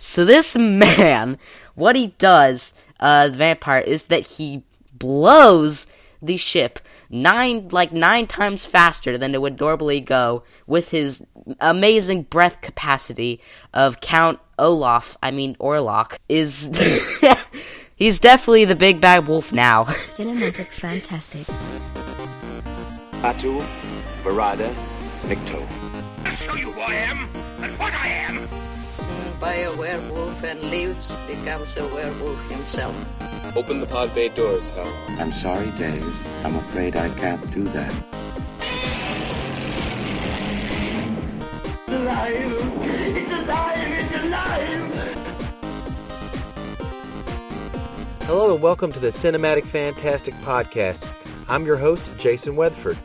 So this man, what he does, uh, the vampire, is that he blows the ship nine, like nine times faster than it would normally go with his amazing breath capacity of Count Olaf, I mean Orlok, is, he's definitely the big bad wolf now. Cinematic fantastic. Klaatu, Barada, Nikto. I'll show you who I am and what I am. By a werewolf and lives becomes a werewolf himself. Open the pod bay doors, Hal. I'm sorry, Dave. I'm afraid I can't do that. It's alive. Hello and welcome to the Cinematic Fantastic Podcast. I'm your host, Jason Weatherford.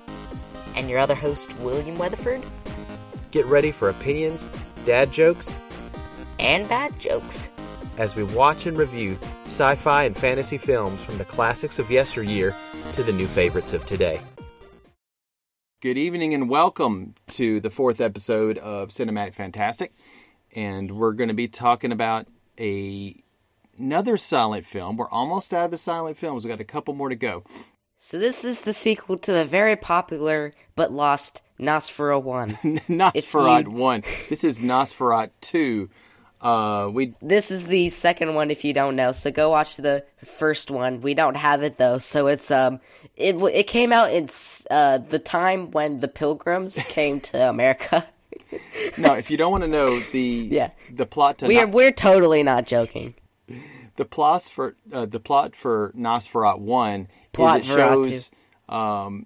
and your other host, William Weatherford, Get ready for opinions, dad jokes, and bad jokes. as we watch and review sci fi and fantasy films from the classics of yesteryear to the new favorites of today. Good evening and welcome to the fourth episode of Cinematic Fantastic. And we're going to be talking about a another silent film. We're almost out of the silent films. We've got a couple more to go. So this is the sequel to the very popular but lost Nosferatu 1. Nosferatu you- 1. This is Nosferatu 2. Uh, we this is the second one if you don't know. So go watch the first one. We don't have it though. So it's um it it came out in uh the time when the pilgrims came to America. no, if you don't want to know the Yeah. the plot to We're No- we're totally not joking. the plot for uh, the plot for Nosferatu one Plot is it shows um,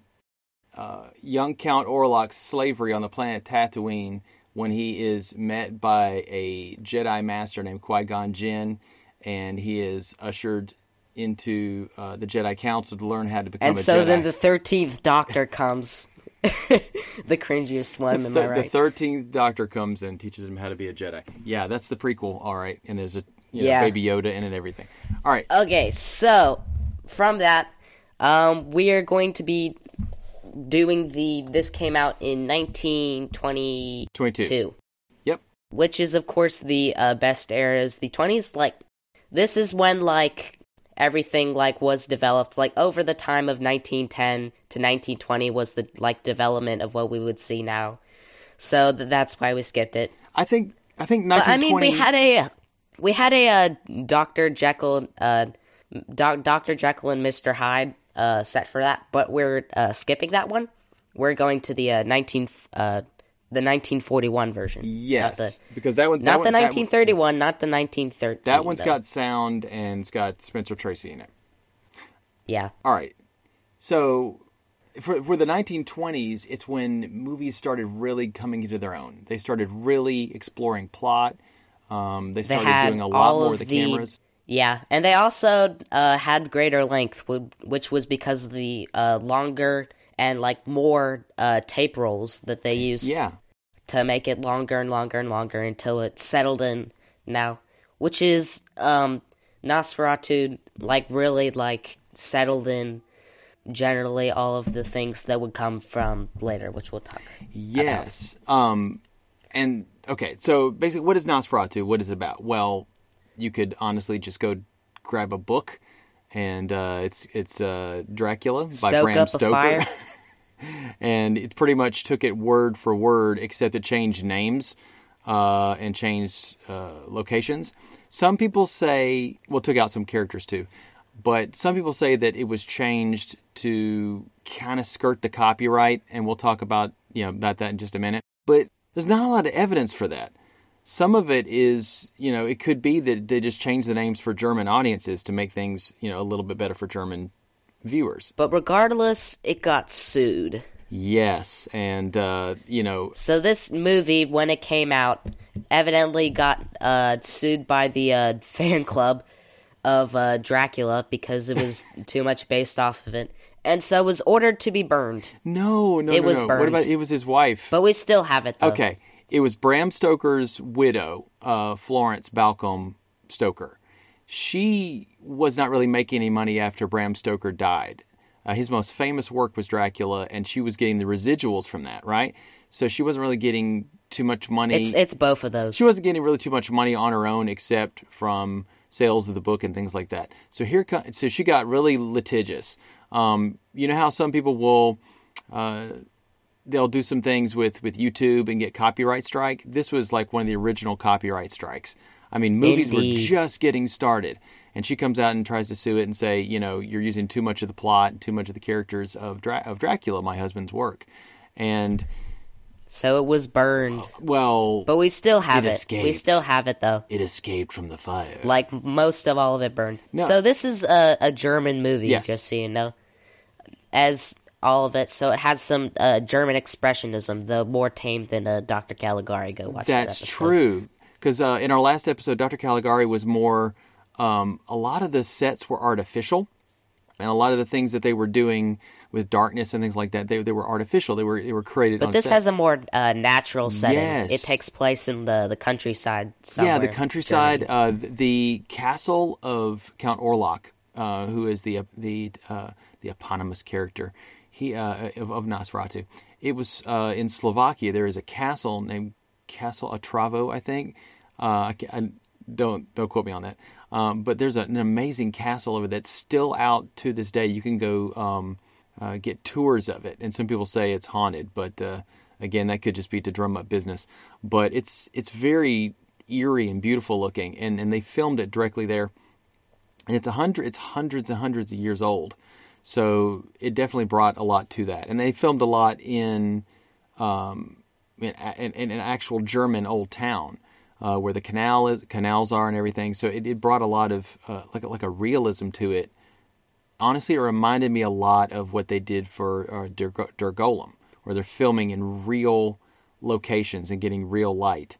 uh, young Count Orlok's slavery on the planet Tatooine when he is met by a Jedi master named Qui Gon Jinn, and he is ushered into uh, the Jedi Council to learn how to become a Jedi. And a so Jedi. then the thirteenth Doctor comes, the cringiest one. Am I right? the thirteenth Doctor comes and teaches him how to be a Jedi. Yeah, that's the prequel. All right, and there's a you know, Yeah. baby Yoda in it and everything. All right, Okay, so from that, um, we are going to be doing the. This came out in 1922, 22. Yep. which is of course the uh, best eras. The 20s, like this is when like everything like was developed. Like over the time of 1910 to 1920 was the like development of what we would see now. So th- that's why we skipped it. I think I think But, I mean, we had a we had a uh, Doctor Jekyll, uh, Doc, Doctor Jekyll and Mister Hyde uh, set for that, but we're uh, skipping that one. We're going to the uh, nineteen uh, the nineteen forty one version. Yes, the, because that one, that not one, the that one- nineteen thirty one, not the nineteen thirteen. That one's got sound and it's got Spencer Tracy in it. yeah. All right, so for for the 1920s, it's when movies started really coming into their own. They started really exploring plot. Um, they They started had doing a lot more of with the, the cameras. Yeah, and they also uh, had greater length, which was because of the uh, longer and like more uh, tape rolls that they used. Yeah, to make it longer and longer and longer until it settled in now, which is um Nosferatu like really like settled in generally all of the things that would come from later, which we'll talk. yes. Um, and okay, so basically, what is Nosferatu? What is it about? Well, you could honestly just go grab a book, and uh, it's it's uh, Dracula by Stoke Bram up a Stoker. and it pretty much took it word for word, except it changed names uh, and changed uh, locations. Some people say, well, took out some characters too, but some people say that it was changed to kind of skirt the copyright, and we'll talk about you know about that in just a minute. But there's not a lot of evidence for that. Some of it is, you know, it could be that they just changed the names for German audiences to make things, you know, a little bit better for German viewers. But regardless, it got sued. Yes, and uh, you know, So this movie, when it came out, evidently got uh, sued by the uh, fan club of uh, Dracula because it was too much based off of it, and so was ordered to be burned. no, no, It no, was no. What about it was his wife? But we still have it. Though. Okay, it was Bram Stoker's widow, uh, Florence Balcombe Stoker. She was not really making any money after Bram Stoker died. Uh, his most famous work was Dracula, and she was getting the residuals from that, right? So she wasn't really getting too much money. It's it's both of those. she wasn't getting really too much money on her own, except from sales of the book and things like that. So here, so she got really litigious. Um, you know how some people will uh, they'll do some things with with YouTube and get copyright strike. This was like one of the original copyright strikes. I mean, movies were just getting started, and she comes out and tries to sue it and say, you know, you're using too much of the plot, too much of the characters of Dra- of Dracula, my husband's work, and so it was burned, well, but we still have It it. We still have it though. it escaped from the fire. Like most of all of it burned. No. So this is a, a German movie, Yes. just so you know. As all of it, so it has some uh, German expressionism, though more tame than uh, Dr. Caligari. Go watch That's episode. true. Because uh, in our last episode, Dr. Caligari was more. Um, a lot of the sets were artificial, and a lot of the things that they were doing with darkness and things like that, they, they were artificial. They were they were created. But this set. has a more uh, natural setting. Yes. It takes place in the, the countryside. yeah, the countryside, uh, the castle of Count Orlok, uh, who is the the uh, the eponymous character, he uh, of, of Nosferatu. It was uh, in Slovakia. There is a castle named Castle Otravo, I think. Uh, I, I don't don't quote me on that. Um, but there's a, an amazing castle over that's still out to this day. You can go um, uh, get tours of it, and some people say it's haunted, but uh, again, that could just be to drum up business. But it's it's very eerie and beautiful looking, and, and they filmed it directly there. And it's a hundred, it's hundreds and hundreds of years old, so it definitely brought a lot to that. And they filmed a lot in um, in, in, in an actual German old town. Uh, where the canal is, canals are and everything, so it, it brought a lot of uh, like like a realism to it honestly, it reminded me a lot of what they did for uh, Der, Der Golem, where they're filming in real locations and getting real light,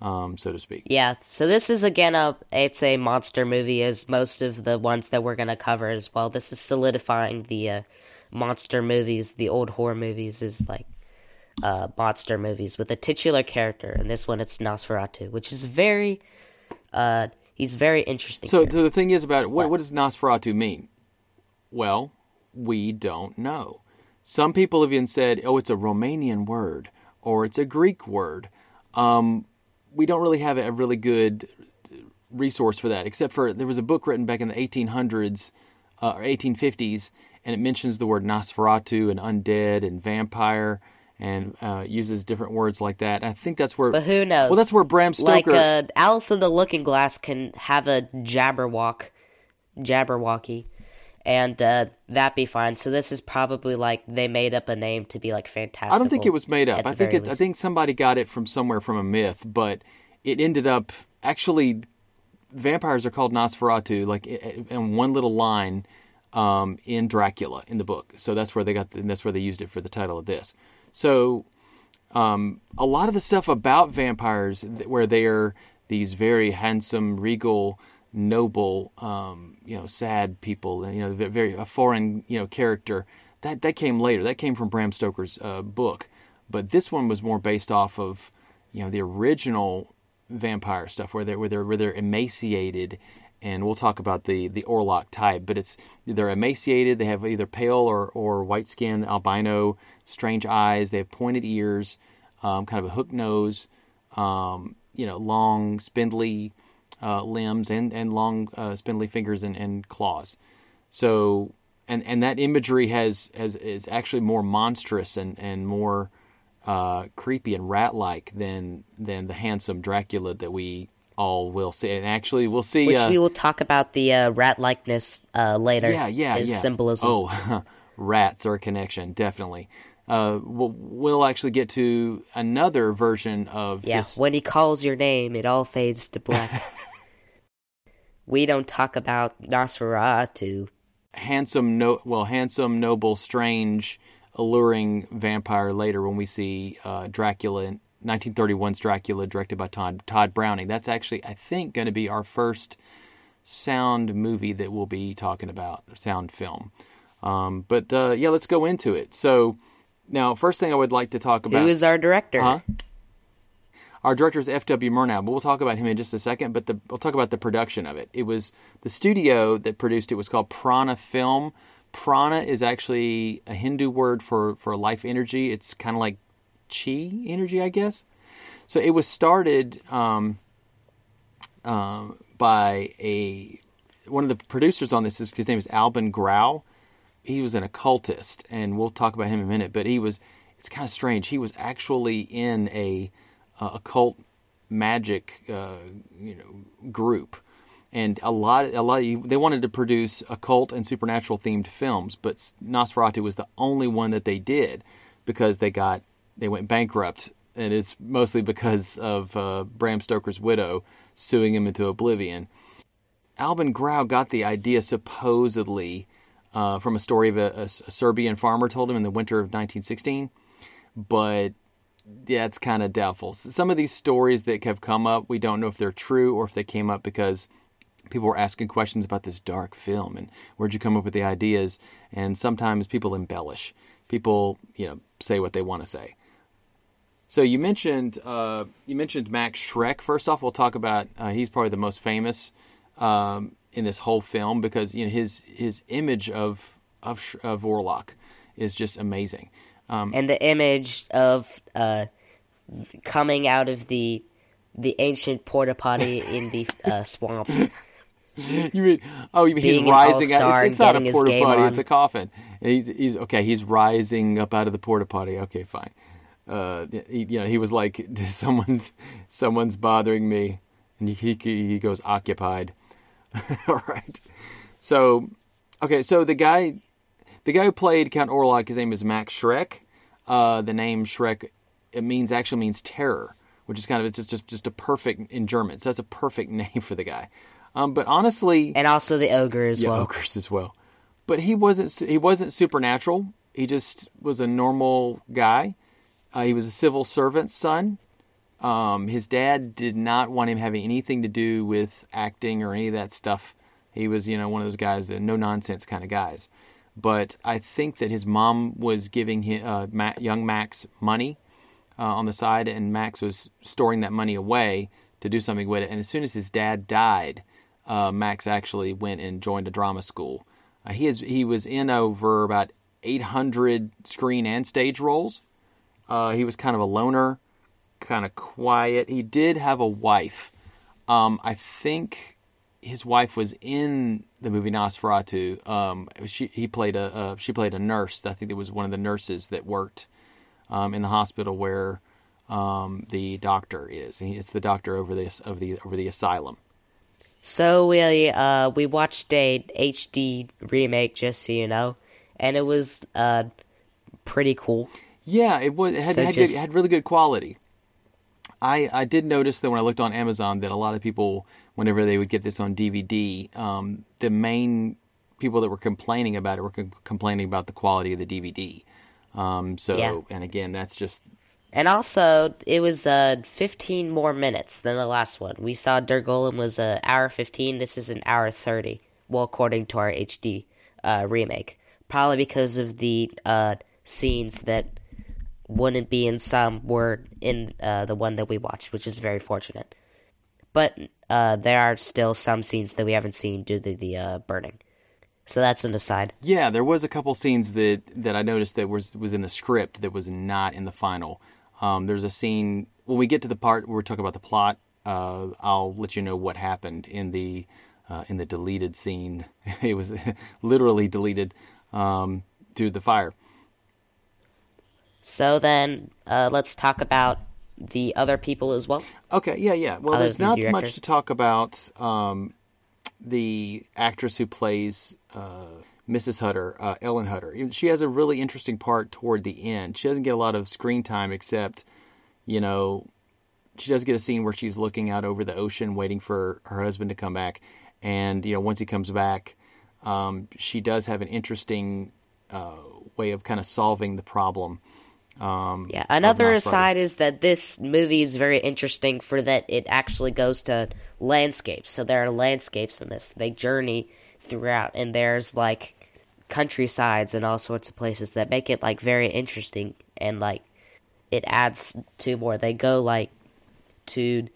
um, so to speak. Yeah, so this is again a it's a monster movie as most of the ones that we're gonna cover as well. This is solidifying the uh, monster movies, the old horror movies is like uh, monster movies with a titular character, and this one it's Nosferatu, which is very uh he's very interesting. So, so the thing is about it, what, what does Nosferatu mean? Well, we don't know. Some people have even said, oh, it's a Romanian word or it's a Greek word. Um, we don't really have a really good resource for that, except for there was a book written back in the 1800s uh, or 1850s, and it mentions the word Nosferatu and undead and vampire and uh, uses different words like that. I think that's where. But who knows? Well, that's where Bram Stoker. Like uh, Alice in the Looking Glass can have a Jabberwock, Jabberwocky, and uh, that be fine. So this is probably like they made up a name to be like fantastic. I don't think it was made up. I think it, I think somebody got it from somewhere from a myth, but it ended up actually. Vampires are called Nosferatu, like in one little line um, in Dracula in the book. So that's where they got, the, and that's where they used it for the title of this. So um, a lot of the stuff about vampires, where they are these very handsome, regal, noble, um, you know, sad people, you know, very a foreign, you know, character. That that came later. That came from Bram Stoker's uh, book, but this one was more based off of, you know, the original vampire stuff, where they're where they're where they're emaciated. And we'll talk about the the Orlok type, but it's they're emaciated. They have either pale or, or white skin, albino, strange eyes. They have pointed ears, um, kind of a hook nose, um, you know, long, spindly uh, limbs and and long, uh, spindly fingers and, and claws. So, and and that imagery has has is actually more monstrous and and more uh, creepy and rat-like than than the handsome Dracula that we all will see. And actually, we'll see. Which uh, we will talk about the uh, rat likeness uh, later. yeah, yeah, yeah. symbolism. Oh, rats are a connection, definitely. Uh, we'll, we'll actually get to another version of yeah. this. When he calls your name, it all fades to black. we don't talk about Nosferatu. handsome, no, well, handsome, noble, strange, alluring vampire later when we see uh, Dracula in 1931's Dracula, directed by Todd Todd Browning. That's actually, I think, going to be our first sound movie that we'll be talking about, sound film. Um, but uh, yeah, let's go into it. So now, first thing I would like to talk about. Who is our director? Huh? Our director is F.W. Murnau, but we'll talk about him in just a second. But the, we'll talk about the production of it. It was the studio that produced it was called Prana Film. prana is actually a Hindu word for for life energy. It's kind of like chi energy, I guess. So it was started um, um, by a one of the producers on this. Is, his name is Albin Grau. He was an occultist, and we'll talk about him in a minute. But he was. It's kind of strange. He was actually in a uh, occult magic, uh, you know, group, and a lot, a lot. Of, they wanted to produce occult and supernatural themed films, but Nosferatu was the only one that they did because they got they went bankrupt, and it's mostly because of uh, Bram Stoker's widow suing him into oblivion. Albin Grau got the idea supposedly uh, from a story of a, a Serbian farmer told him in the winter of 1916, but yeah, it's kind of doubtful. Some of these stories that have come up, we don't know if they're true or if they came up because people were asking questions about this dark film and where'd you come up with the ideas. And sometimes people embellish. People, you know, say what they want to say. So you mentioned uh, you mentioned Max Schreck. First off, we'll talk about uh, he's probably the most famous um, in this whole film because you know his his image of of of Orlok is just amazing. Um, and the image of uh, coming out of the the ancient porta potty in the uh, swamp. you mean oh you mean Being he's rising out it's, it's not a and getting his porta potty it's a coffin. He's he's okay he's rising up out of the porta potty okay fine. Uh he, you know he was like someone's someone's bothering me. And he he, he goes occupied. All right. So okay so the guy the guy who played Count Orlok his name is Max Schreck uh the name Schreck it means actually means terror which is kind of it's just just, just a perfect in German so that's a perfect name for the guy um, but honestly and also the ogre as yeah, well. ogres as well. But he wasn't he wasn't supernatural. He just was a normal guy. Uh, he was a civil servant's son. Um, his dad did not want him having anything to do with acting or any of that stuff. He was, you know, one of those guys, no nonsense kind of guys. But I think that his mom was giving him, uh, Ma- young Max money uh, on the side, and Max was storing that money away to do something with it. And as soon as his dad died, uh, Max actually went and joined a drama school. Uh, he is he was in over about 800 screen and stage roles. Uh, he was kind of a loner, kind of quiet. He did have a wife. Um, I think his wife was in the movie Nosferatu. Um, she he played a uh, she played a nurse. I think it was one of the nurses that worked um, in the hospital where um, the doctor is. It's the doctor over the of the over the asylum. So we uh we watched a HD remake just so you know, and it was uh pretty cool. Yeah, it was. It had, So had, just- good, had really good quality. I I did notice that when I looked on Amazon that a lot of people, whenever they would get this on DVD, um, the main people that were complaining about it were com- complaining about the quality of the DVD. Um, so, Yeah. and again, that's just And also, it was uh 15 more minutes than the last one. We saw Der Golem was uh, hour 15. This is an hour 30. Well, according to our HD uh, remake, probably because of the uh scenes that wouldn't be in some were in uh, the one that we watched, which is very fortunate. But uh, there are still some scenes that we haven't seen due to the uh, burning. So that's an aside. Yeah, there was a couple scenes that, that I noticed that was was in the script that was not in the final. Um, there's a scene when we get to the part where we're talking about the plot. Uh, I'll let you know what happened in the uh, in the deleted scene. it was literally deleted um, due to the fire. So then, uh, let's talk about the other people as well. Okay, yeah, yeah. Well, Other there's than not director. much to talk about. Um, the actress who plays uh, Mrs. Hutter, uh, Ellen Hutter, she has a really interesting part toward the end. She doesn't get a lot of screen time, except, you know, she does get a scene where she's looking out over the ocean, waiting for her husband to come back. And you know, once he comes back, um, she does have an interesting uh, way of kind of solving the problem. Um, Yeah. Another aside is that this movie is very interesting for that it actually goes to landscapes. So there are landscapes in this. They journey throughout, and there's like countrysides and all sorts of places that make it like very interesting and like it adds to more. They go like to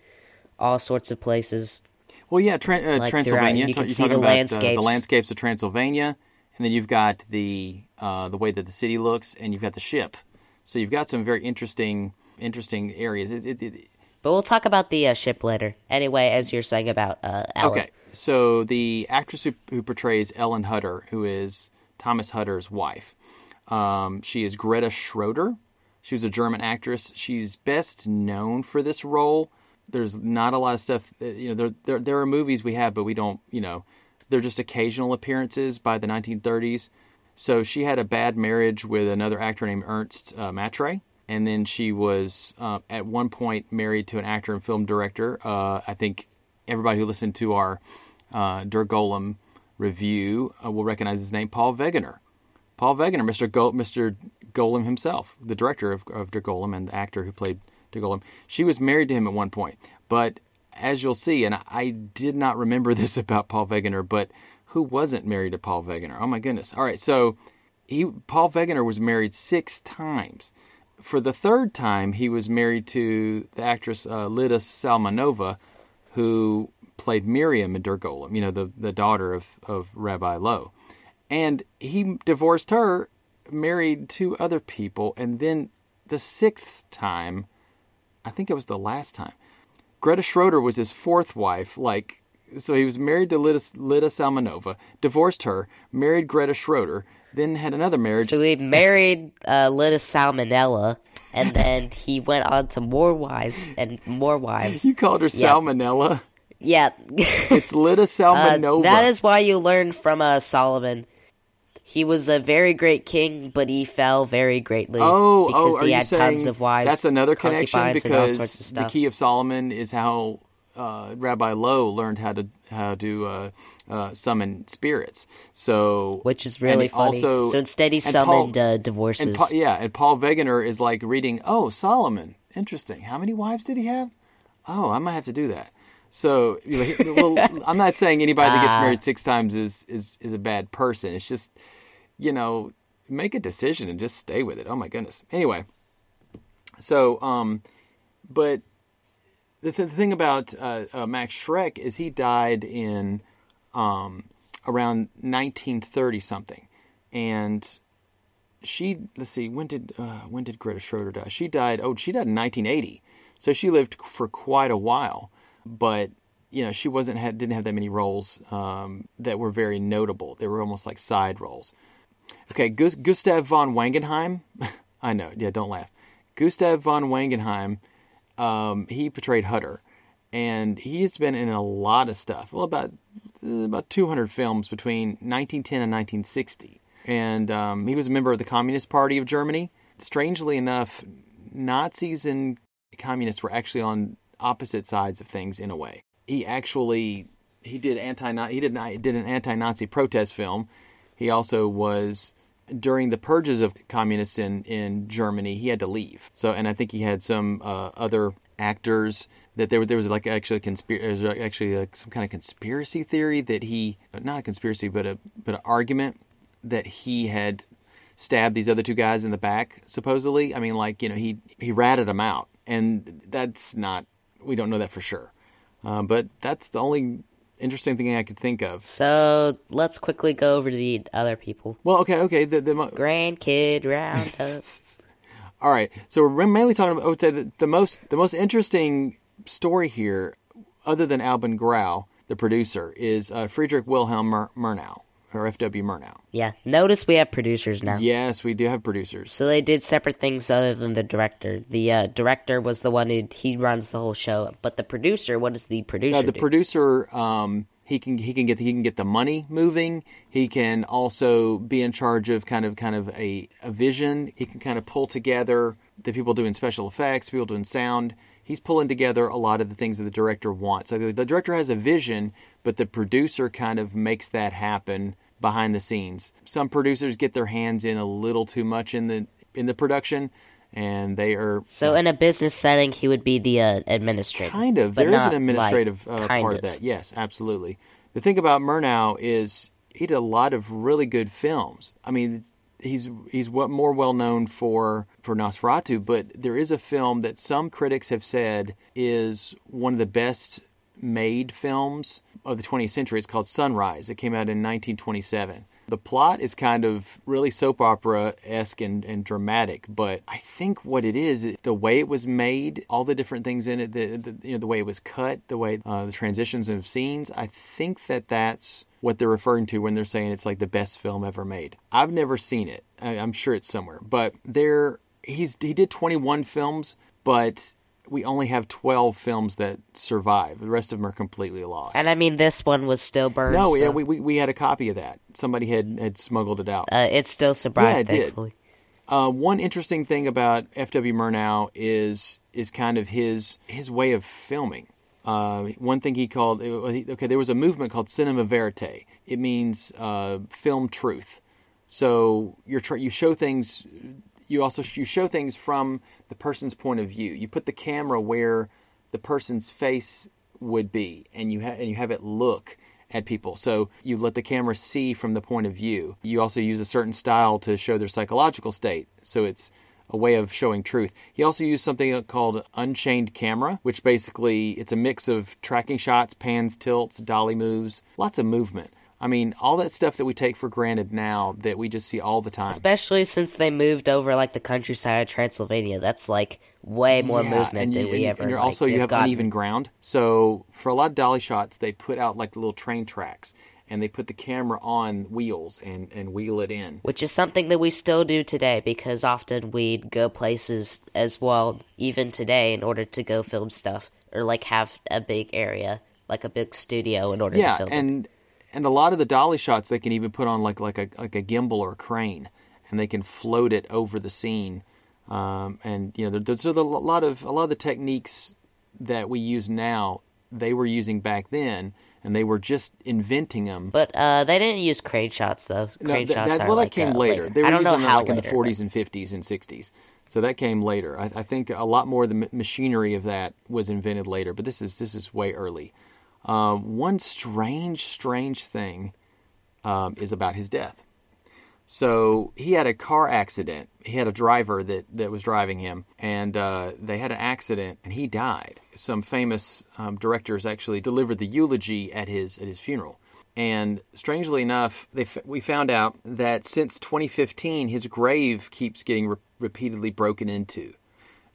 all sorts of places. Well, yeah, Tran- uh, Like Transylvania. you can you're see the about uh, landscapes. the landscapes of Transylvania, and and then you've got the uh, the way that the city looks, and you've got the ship. So you've got some very interesting interesting areas. It, it, it, But we'll talk about the uh, ship later. Anyway, as you're saying about uh, Ellen. Okay, so the actress who, who portrays Ellen Hutter, who is Thomas Hutter's wife, um, she is Greta Schroeder. She was a German actress. She's best known for this role. There's not a lot of stuff. uh, You know, there, there there are movies we have, but we don't. You know, they're just occasional appearances by the 1930s. So she had a bad marriage with another actor named Ernst uh, Matray, and then she was uh, at one point married to an actor and film director. Uh, I think everybody who listened to our uh, Der Golem review uh, will recognize his name, Paul Wegener. Paul Wegener, Mr. Go- Mr. Golem himself, the director of, of Der Golem and the actor who played Der Golem. She was married to him at one point, but as you'll see, and I did not remember this about Paul Wegener, but who wasn't married to Paul Wegener? Oh my goodness! All right, so he Paul Wegener was married six times. For the third time, he was married to the actress uh, Lida Salmanova, who played Miriam in Der Golem, you know, the, the daughter of, of Rabbi Lowe. And he divorced her, married two other people, and then the sixth time, I think it was the last time, Greta Schroeder was his fourth wife. Like, so he was married to Lida, Lida Salmanova, divorced her, married Greta Schroeder, then had another marriage. So he married uh, Lita Salmonella, and then he went on to more wives and more wives. you called her Yeah. Salmonella. Yeah, It's Lida uh, Salmanova. that is why you learn from uh, Solomon. He was a very great king, but he fell very greatly Oh, because oh, are he you had saying tons of wives. That's another connection concubines, and all because the key of Solomon is how uh, Rabbi Lowe learned how to how to uh, uh, summon spirits. So, which is really funny. Also, so instead, he and Paul- summoned uh, divorces. And Paul, yeah, and Paul Wegener is like reading. Oh, Solomon, interesting. How many wives did he have? Oh, I might have to do that. So, you know, well, I'm not saying anybody that gets Ah. married six times is is is a bad person. It's just, you know, make a decision and just stay with it. Oh my goodness. Anyway, so um, but the, th- the thing about uh, uh, Max Schreck is he died in um, around 1930 something, and she let's see when did uh, when did Greta Schroeder die? She died oh she died in 1980, so she lived for quite a while, but you know she wasn't had didn't have that many roles um, that were very notable. They were almost like side roles. Okay, Gus- Gustav von Wangenheim. I know, yeah, don't laugh. Gustav von Wangenheim. Um, he portrayed Hutter, and he's been in a lot of stuff. Well, about about 200 films between 1910 and 1960, and um, he was a member of the Communist Party of Germany. Strangely enough, Nazis and communists were actually on opposite sides of things in a way. He actually he did anti he did did an anti-Nazi protest film. He also was during the purges of communists in, in Germany, he had to leave. So, and I think he had some uh, other actors that there, there was like actually a conspiracy, actually like some kind of conspiracy theory that he, not a conspiracy, but a but an argument that he had stabbed these other two guys in the back. Supposedly, I mean, like you know, he he ratted them out, and that's not. We don't know that for sure, uh, but that's the only interesting thing I could think of. so let's quickly go over the other people. Well, okay, okay. The, the mo- Grandkid roundup. All right, so we're mainly talking about. I would say that the most the most interesting story here, other than Albin Grau, the producer, is uh, Friedrich Wilhelm Mur- Murnau or F.W. Murnau. yeah, notice we have producers now. Yes, we do have producers. So they did separate things other than the director. The uh, director was the one who he runs the whole show, but the producer, what does the producer Uh, the do? producer, um, he can he can get he can get the money moving. He can also be in charge of kind of kind of a, a vision. He can kind of pull together the people doing special effects, people doing sound. He's pulling together a lot of the things that the director wants. So the, the director has a vision, but the producer kind of makes that happen behind the scenes. Some producers get their hands in a little too much in the in the production, and they are so in a business setting, he would be the uh, administrator. Kind of. There is an administrative like, uh, part of that. Yes, absolutely. The thing about Murnau is he did a lot of really good films. I mean, he's he's more well known for for Nosferatu, but there is a film that some critics have said is one of the best made films of the 20th century. It's called Sunrise. It came out in 1927. The plot is kind of really soap opera esque and, and dramatic, but I think what it is, the way it was made, all the different things in it, the, the you know the way it was cut, the way uh, the transitions of scenes, I think that that's what they're referring to when they're saying it's like the best film ever made. I've never seen it. I, I'm sure it's somewhere, but there he's he did 21 films, but we only have 12 films that survive. The rest of them are completely lost. And I mean, this one was still burned. no, so, yeah, we, we we had a copy of that. Somebody had had smuggled it out. uh, it still survived, Yeah, it did. Uh, one interesting thing about F.W. Murnau is is kind of his his way of filming. Uh, one thing he called okay, there was a movement called cinema verite. It means uh, film truth. So you're try- you show things. You also you show things from the person's point of view. You put the camera where the person's face would be, and you ha- and you have it look at people. So you let the camera see from the point of view. You also use a certain style to show their psychological state. So it's a way of showing truth. He also used something called unchained camera, which basically it's a mix of tracking shots, pans, tilts, dolly moves, lots of movement. I mean, all that stuff that we take for granted now that we just see all the time. Especially since they moved over like the countryside of Transylvania. That's like way more Yeah, movement and than you- we and- ever. And you're like, also you have gotten. uneven ground. So for a lot of dolly shots, they put out like the little train tracks, and they put the camera on wheels and and wheel it in. which is something that we still do today because often we'd go places as well even today in order to go film stuff or like have a big area like a big studio in order to Yeah, film it. and and a lot of the dolly shots they can even put on like like a like a gimbal or a crane, and they can float it over the scene. Um, and you know, there- there's a lot of a lot of the techniques that we use now they were using back then, and they were just inventing them. but uh, they didn't use crane shots though. No, Crane shots that- are well, like, that came uh, later. They were I don't know using how it like in the later, 40s and 50s and 60s. So that came later. I, I think a lot more of the machinery of that was invented later, but this is this is way early. Um, one strange, strange thing um, is about his death. So he had a car accident. He had a driver that, that was driving him, and uh, they had an accident, and he died. Some famous um, directors actually delivered the eulogy at his at his funeral. And strangely enough, they f- we found out that since 2015, his grave keeps getting re- repeatedly broken into.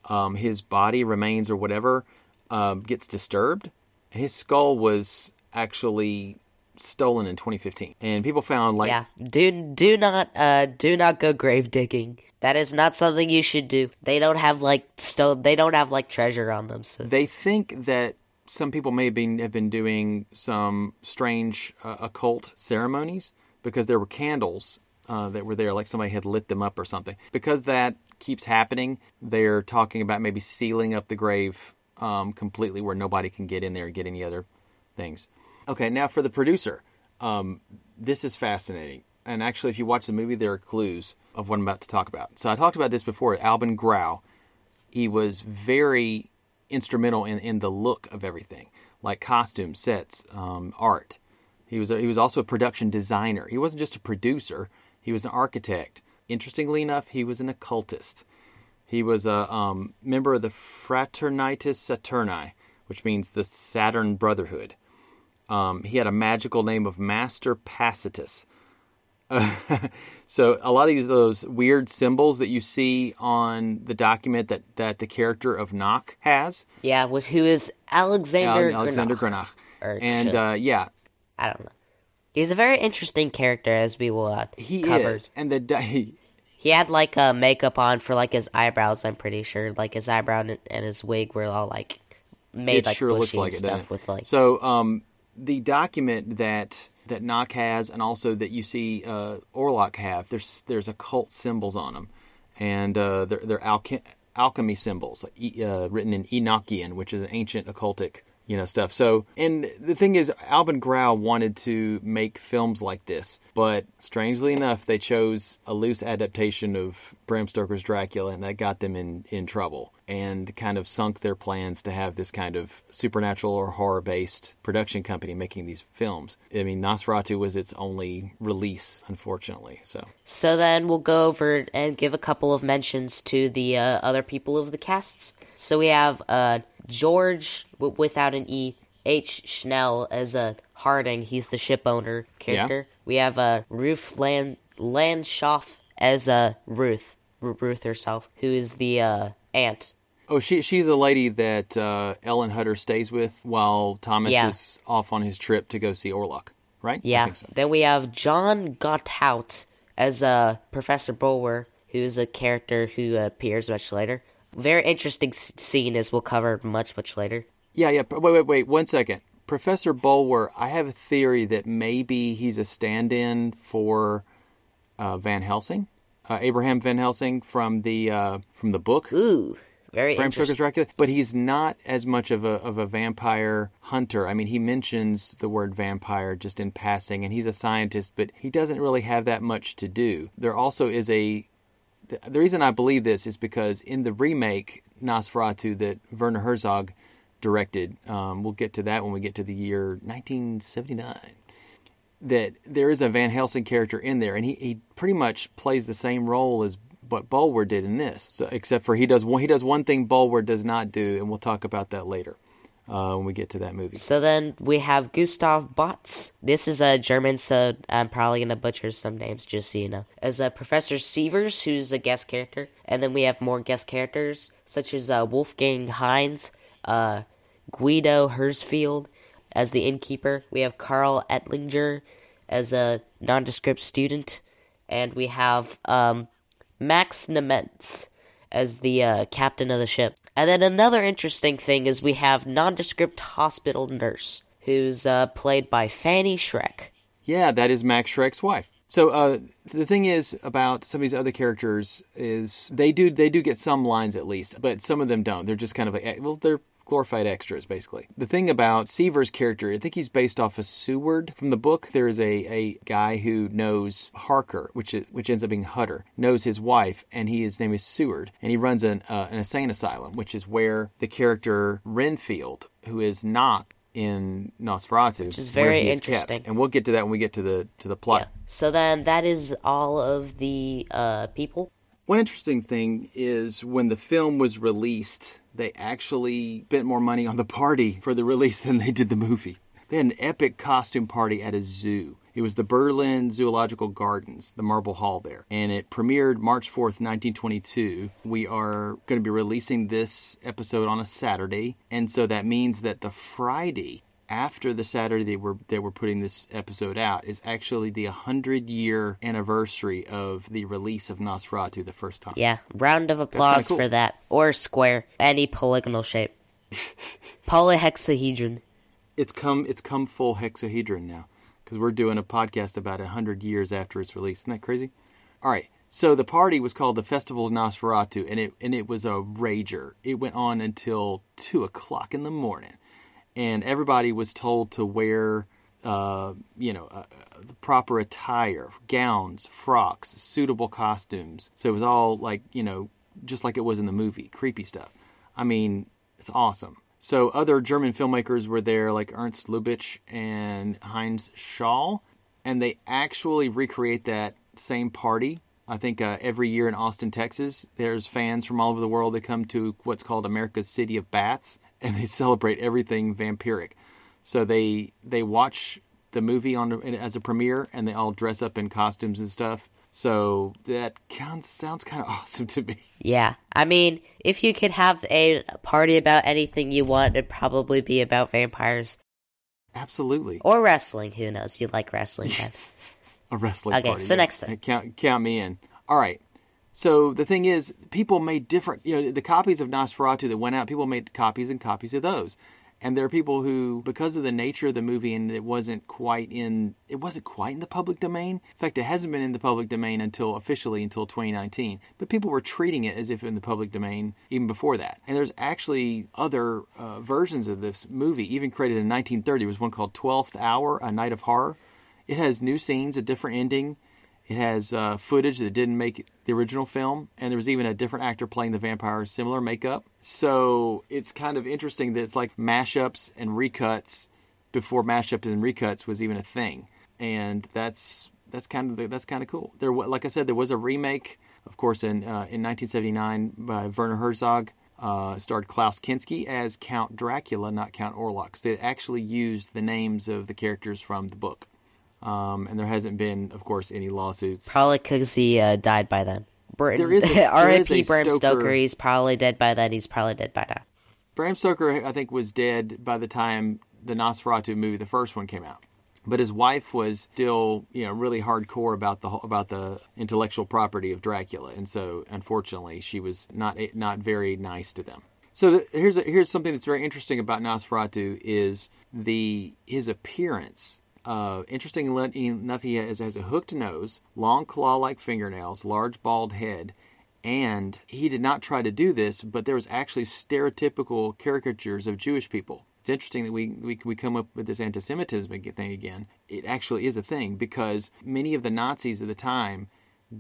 Um, his body remains or whatever um, gets disturbed, his skull was actually stolen in 2015. And people found like yeah, do do not uh do not go grave digging. That is not something you should do. They don't have like stone. They don't have like treasure on them. So they think that some people may have been, have been doing some strange uh, occult ceremonies because there were candles uh, that were there, like somebody had lit them up or something. Because that keeps happening, they're talking about maybe sealing up the grave um, completely where nobody can get in there and get any other things. Okay, now for the producer, um, this is fascinating. And actually, if you watch the movie, there are clues of what I'm about to talk about. So I talked about this before. Albin Grau, he was very instrumental in, in the look of everything, like costume sets, um, art. He was a, he was also a production designer. He wasn't just a producer; he was an architect. Interestingly enough, he was an occultist. He was a um, member of the Fraternitas Saturni, which means the Saturn Brotherhood. Um, he had a magical name of Master Pacitius. so a lot of these those weird symbols that you see on the document that, that the character of Knock has, yeah, with who is Alexander Al- Alexander Granach. Granach, and uh, yeah, I don't know. He's a very interesting character, as we will uh, he cover. is, and the he, He had like uh, makeup on for like his eyebrows. I'm pretty sure, like his eyebrow and, and his wig were all like made it like sure bushy like and it. stuff it? with like. so um, the document that that Knock has, and also that you see uh, Orlok have, there's there's occult symbols on them, and uh, they're they're alche- alchemy symbols uh, written in Enochian, which is an ancient occultic you know stuff. So, and the thing is, Albin Grau wanted to make films like this, but strangely enough, they chose a loose adaptation of Bram Stoker's Dracula, and that got them in in trouble and kind of sunk their plans to have this kind of supernatural or horror based production company making these films. I mean, Nosferatu was its only release, unfortunately. So, So then we'll go over and give a couple of mentions to the uh, other people of the casts. So we have uh, George w- without an E, H. Schnell as a Harding. He's the ship owner character. We have uh, Ruth Land Landshoff as uh, Ruth, Ru- Ruth herself, who is the uh, aunt. Oh, she she's the lady that uh, Ellen Hutter stays with while Thomas Yeah. is off on his trip to go see Orlok, right? Yeah. so. Then we have John Gottowt as uh, Professor Bulwer, who is a character who appears much later. Very interesting s- scene, as we'll cover much much later. Yeah, yeah. Wait, wait, wait. One second. Professor Bulwer, I have a theory that maybe he's a stand-in for uh, Van Helsing, uh, Abraham Van Helsing from the uh, from the book. Ooh, very Bram interesting. Stoker's Dracula, but he's not as much of a of a vampire hunter. I mean, he mentions the word vampire just in passing, and he's a scientist, but he doesn't really have that much to do. There also is a the, the reason I believe this is because in the remake Nosferatu that Werner Herzog directed, um, we'll get to that when we get to the year 1979 that there is a Van Helsing character in there, and he, he pretty much plays the same role as what Bulwer did in this, so, except for he does one, he does one thing Bulwer does not do, and we'll talk about that later uh, when we get to that movie. So then we have Gustav Botz. This is a German, so I'm probably gonna butcher some names, just so you know. As a Professor Sievers, who's a guest character, and then we have more guest characters such as uh, Wolfgang Heinz, uh, Guido Herzfeld as the innkeeper. We have Karl Ettlinger as a nondescript student, and we have um, Max Nemetz as the uh, captain of the ship. And then another interesting thing is we have nondescript hospital nurse, who's uh, played by Fanny Schreck. Yeah, that is Max Schreck's wife. So uh, the thing is about some of these other characters is they do they do get some lines at least, but some of them don't. They're just kind of like well, they're glorified extras basically. The thing about Seaver's character, I think he's based off of Seward from the book. There is a, a guy who knows Harker, which is, which ends up being Hutter, knows his wife, and he his name is Seward, and he runs an uh, an insane asylum, which is where the character Renfield, who is not in Nosferatu, Which is where very is kept. interesting. and we'll get to that when we get to the to the plot. So then that is all of the uh, people. One interesting thing is when the film was released, they actually spent more money on the party for the release than they did the movie. They had an epic costume party at a zoo. It was the Berlin Zoological Gardens, the Marble Hall there. And it premiered March 4th, 1922. We are going to be releasing this episode on a Saturday. And so that means that the Friday after the Saturday they were they were putting this episode out is actually the 100 year anniversary of the release of Nosferatu the first time. Yeah, round of applause cool. for that. Or square, any polygonal shape. Polyhexahedron. It's come it's come full hexahedron now because we're doing a podcast about 100 years after its release. Isn't that crazy? All right. So the party was called the Festival of Nosferatu, and it and it was a rager. It went on until two o'clock in the morning, and everybody was told to wear, uh, you know, uh, the proper attire, gowns, frocks, suitable costumes. So it was all like you know, just like it was in the movie, creepy stuff. I mean, it's awesome. So other German filmmakers were there, like Ernst Lubitsch and Heinz Schall, and they actually recreate that same party. I think uh, every year in Austin, Texas, there's fans from all over the world that come to what's called America's City of Bats, and they celebrate everything vampiric. So they they watch the movie on as a premiere, and they all dress up in costumes and stuff. So that sounds kind of awesome to me. Yeah, I mean, if you could have a party about anything you want, it'd probably be about vampires Absolutely. or wrestling. Who knows? You like wrestling? A wrestling Okay, party. so yeah. next thing. Count, count me in. All right. So the thing is, people made different, you know, the copies of Nosferatu that went out, people made copies and copies of those. And there are people who, because of the nature of the movie and it wasn't quite in, it wasn't quite in the public domain. In fact, it hasn't been in the public domain until officially until 2019. But people were treating it as if in the public domain even before that. And there's actually other uh, versions of this movie, even created in 1930. There was one called 12th Hour, A Night of Horror. It has new scenes, a different ending. It has uh, footage that didn't make the original film, and there was even a different actor playing the vampire, similar makeup. So it's kind of interesting that it's like mashups and recuts before mashups and recuts was even a thing, and that's that's kind of that's kind of cool. There, like I said, there was a remake, of course, in uh, in 1979 by Werner Herzog. Uh, starred Klaus Kinski as Count Dracula, not Count Orlok. So they actually used the names of the characters from the book. Um, and there hasn't been, of course, any lawsuits. Probably because he uh, died by then. Br- There is a- R.I.P. Bram Stoker. Stoker. He's probably dead by then. He's probably dead by now. Bram Stoker, I think, was dead by the time the Nosferatu movie, the first one, came out. But his wife was still, you know, really hardcore about the about the intellectual property of Dracula, and so unfortunately, she was not not very nice to them. So the, here's a, here's something that's very interesting about Nosferatu is the his appearance. Uh, interesting enough, he has, has a hooked nose, long claw-like fingernails, large bald head, and he did not try to do this, but there was actually stereotypical caricatures of Jewish people. It's interesting that we, we, we come up with this anti Semitism thing again. It actually is a thing because many of the Nazis of the time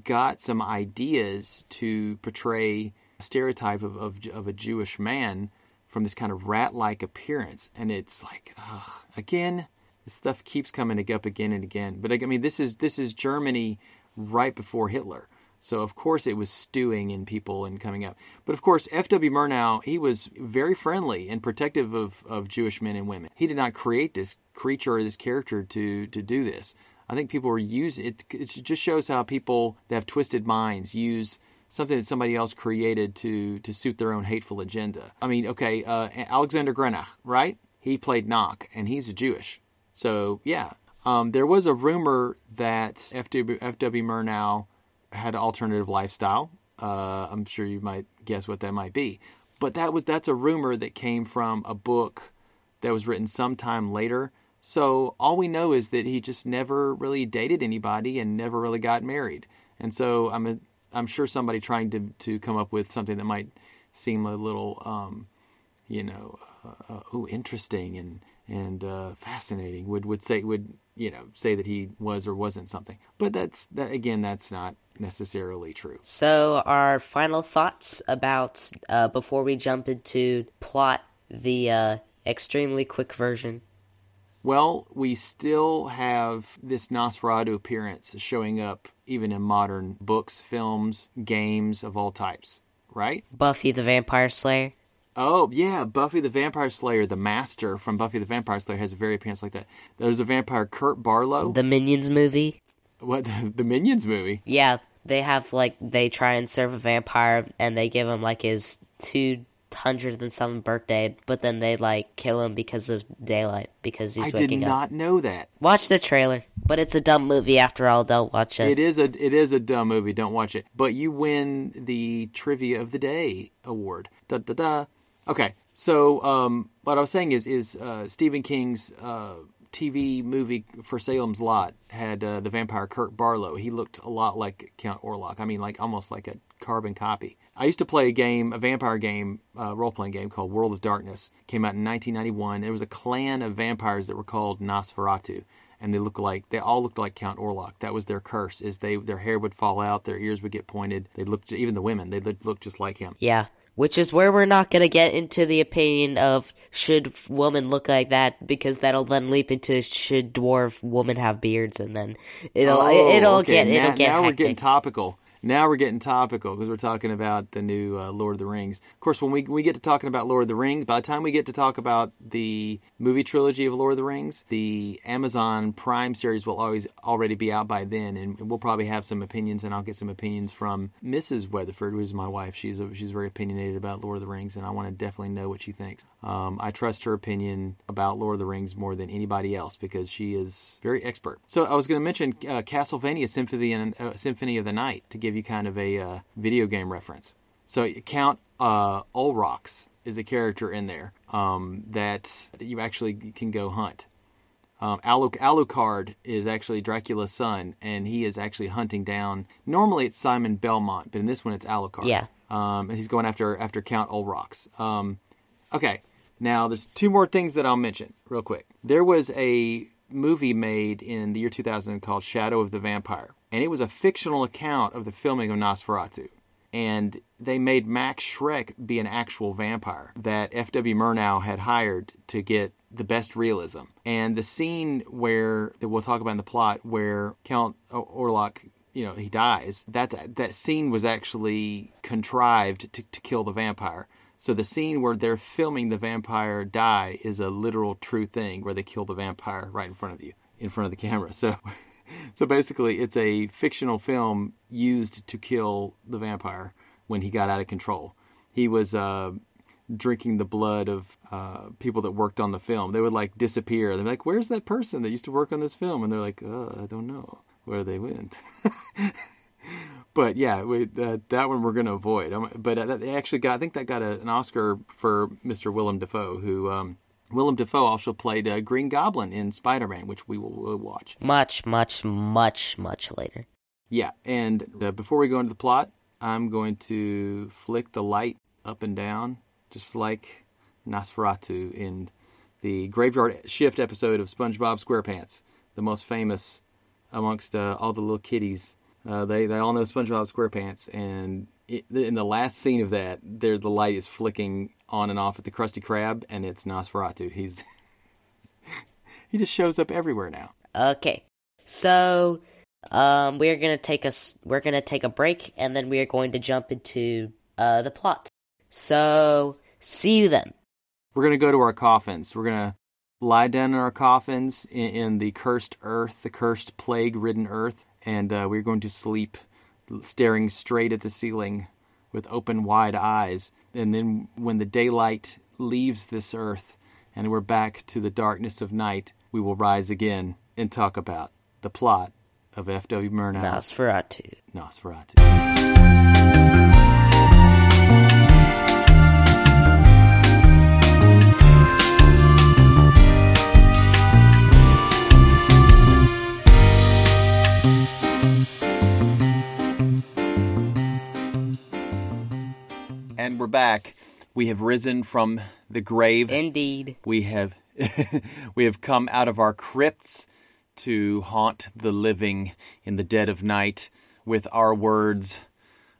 got some ideas to portray a stereotype of, of, of a Jewish man from this kind of rat like appearance. And it's like, ugh, again, this stuff keeps coming up again and again. But I mean, this is this is Germany right before Hitler. So of course it was stewing in people and coming up. But of course, F.W. Murnau, he was very friendly and protective of, of Jewish men and women. He did not create this creature or this character to to do this. I think people were using it. It just shows how people that have twisted minds use something that somebody else created to to suit their own hateful agenda. I mean, okay, uh, Alexander Granach, right? He played Knock, and he's a Jewish. So yeah, um, there was a rumor that F.W. Murnau had an alternative lifestyle. Uh, I'm sure you might guess what that might be, but that was that's a rumor that came from a book that was written sometime later. So all we know is that he just never really dated anybody and never really got married. And so I'm a, I'm sure somebody trying to to come up with something that might seem a little, um, you know, uh, oh, interesting and and uh, fascinating would would say would you know say that he was or wasn't something. But that's that again. That's not necessarily true. So, our final thoughts about uh, before we jump into plot the uh, extremely quick version. Well, we still have this Nosferatu appearance showing up even in modern books, films, games of all types, right? Buffy the Vampire Slayer. Oh, yeah, Buffy the Vampire Slayer, the master from Buffy the Vampire Slayer has a very appearance like that. There's a vampire, Kurt Barlow. The Minions movie. what the Minions movie? Yeah, they have like they try and serve a vampire and they give him like his two hundredth and some birthday, but then they like kill him because of daylight because he's I did waking up. not know that. Watch the trailer, but it's a dumb movie after all. Don't watch it. It is a it is a dumb movie. Don't watch it. But you win the trivia of the day award. Da da da. Okay, so um, what I was saying is is uh, Stephen King's uh, TV movie for Salem's Lot had uh, the vampire Kurt Barlow. He looked a lot like Count Orlok. I mean, like almost like a carbon copy. I used to play a game, a vampire game, uh, role playing game called World of Darkness. Came out in 1991. There was a clan of vampires that were called Nosferatu and they look like they all looked like Count Orlok. That was their curse: is they their hair would fall out, their ears would get pointed. They looked even the women they looked, looked just like him. Yeah, which is where we're not gonna get into the opinion of should women look like that because that'll then leap into should dwarf women have beards and then it'll Oh, it'll okay. get it'll get now we're getting topical. Now we're getting topical because we're talking about the new uh, Lord of the Rings. Of course, when we we get to talking about Lord of the Rings, by the time we get to talk about the movie trilogy of Lord of the Rings, the Amazon Prime series will always already be out by then, and we'll probably have some opinions, and I'll get some opinions from Mrs. Weatherford, who's my wife. She's a, she's very opinionated about Lord of the Rings, and I want to definitely know what she thinks. Um, I trust her opinion about Lord of the Rings more than anybody else because she is very expert. So I was going to mention uh, Castlevania Symphony and uh, Symphony of the Night to give you kind of a uh, video game reference. So Count uh, Olrox is a character in there um, that you actually can go hunt. Um, Alu- Alucard is actually Dracula's son, and he is actually hunting down. Normally, it's Simon Belmont, but in this one, it's Alucard. Yeah. um, and he's going after after Count Olrox. Um, okay, now there's two more things that I'll mention real quick. There was a movie made in the year 2000 called Shadow of the Vampire, and it was a fictional account of the filming of Nosferatu. And they made Max Schreck be an actual vampire that F.W. Murnau had hired to get the best realism. And the scene where that we'll talk about in the plot, where Count Orlok, you know, he dies. That's that scene was actually contrived to, to kill the vampire. So the scene where they're filming the vampire die is a literal true thing where they kill the vampire right in front of you, in front of the camera. So so basically it's a fictional film used to kill the vampire when he got out of control. He was uh, drinking the blood of uh, people that worked on the film. They would like disappear. They're like, "Where's that person that used to work on this film?" And they're like, uh, "I don't know where they went." but yeah, we, uh, that one we're going to avoid. But uh, they actually got, I think that got a, an Oscar for Mr. Willem Dafoe, who um, Willem Dafoe also played uh, Green Goblin in Spider Man, which we will will watch. Much, much, much, much later. Yeah, and uh, before we go into the plot, I'm going to flick the light up and down, just like Nosferatu in the Graveyard Shift episode of SpongeBob SquarePants, the most famous amongst uh, all the little kiddies. Uh, they they all know SpongeBob SquarePants, and it, in the last scene of that, there the light is flicking on and off at the Krusty Krab, and it's Nosferatu. He's he just shows up everywhere now. Okay, so um, we're gonna take a s- we're gonna take a break, and then we are going to jump into uh, the plot. So see you then. We're gonna go to our coffins. We're gonna lie down in our coffins in, in the cursed earth, the cursed plague-ridden earth, and uh, we're going to sleep, staring straight at the ceiling with open, wide eyes. And then, when the daylight leaves this earth, and we're back to the darkness of night, we will rise again and talk about the plot of F.W. Murnau's Nosferatu. Nosferatu. And we're back. We have risen from the grave. Indeed. We have we have come out of our crypts to haunt the living in the dead of night with our words,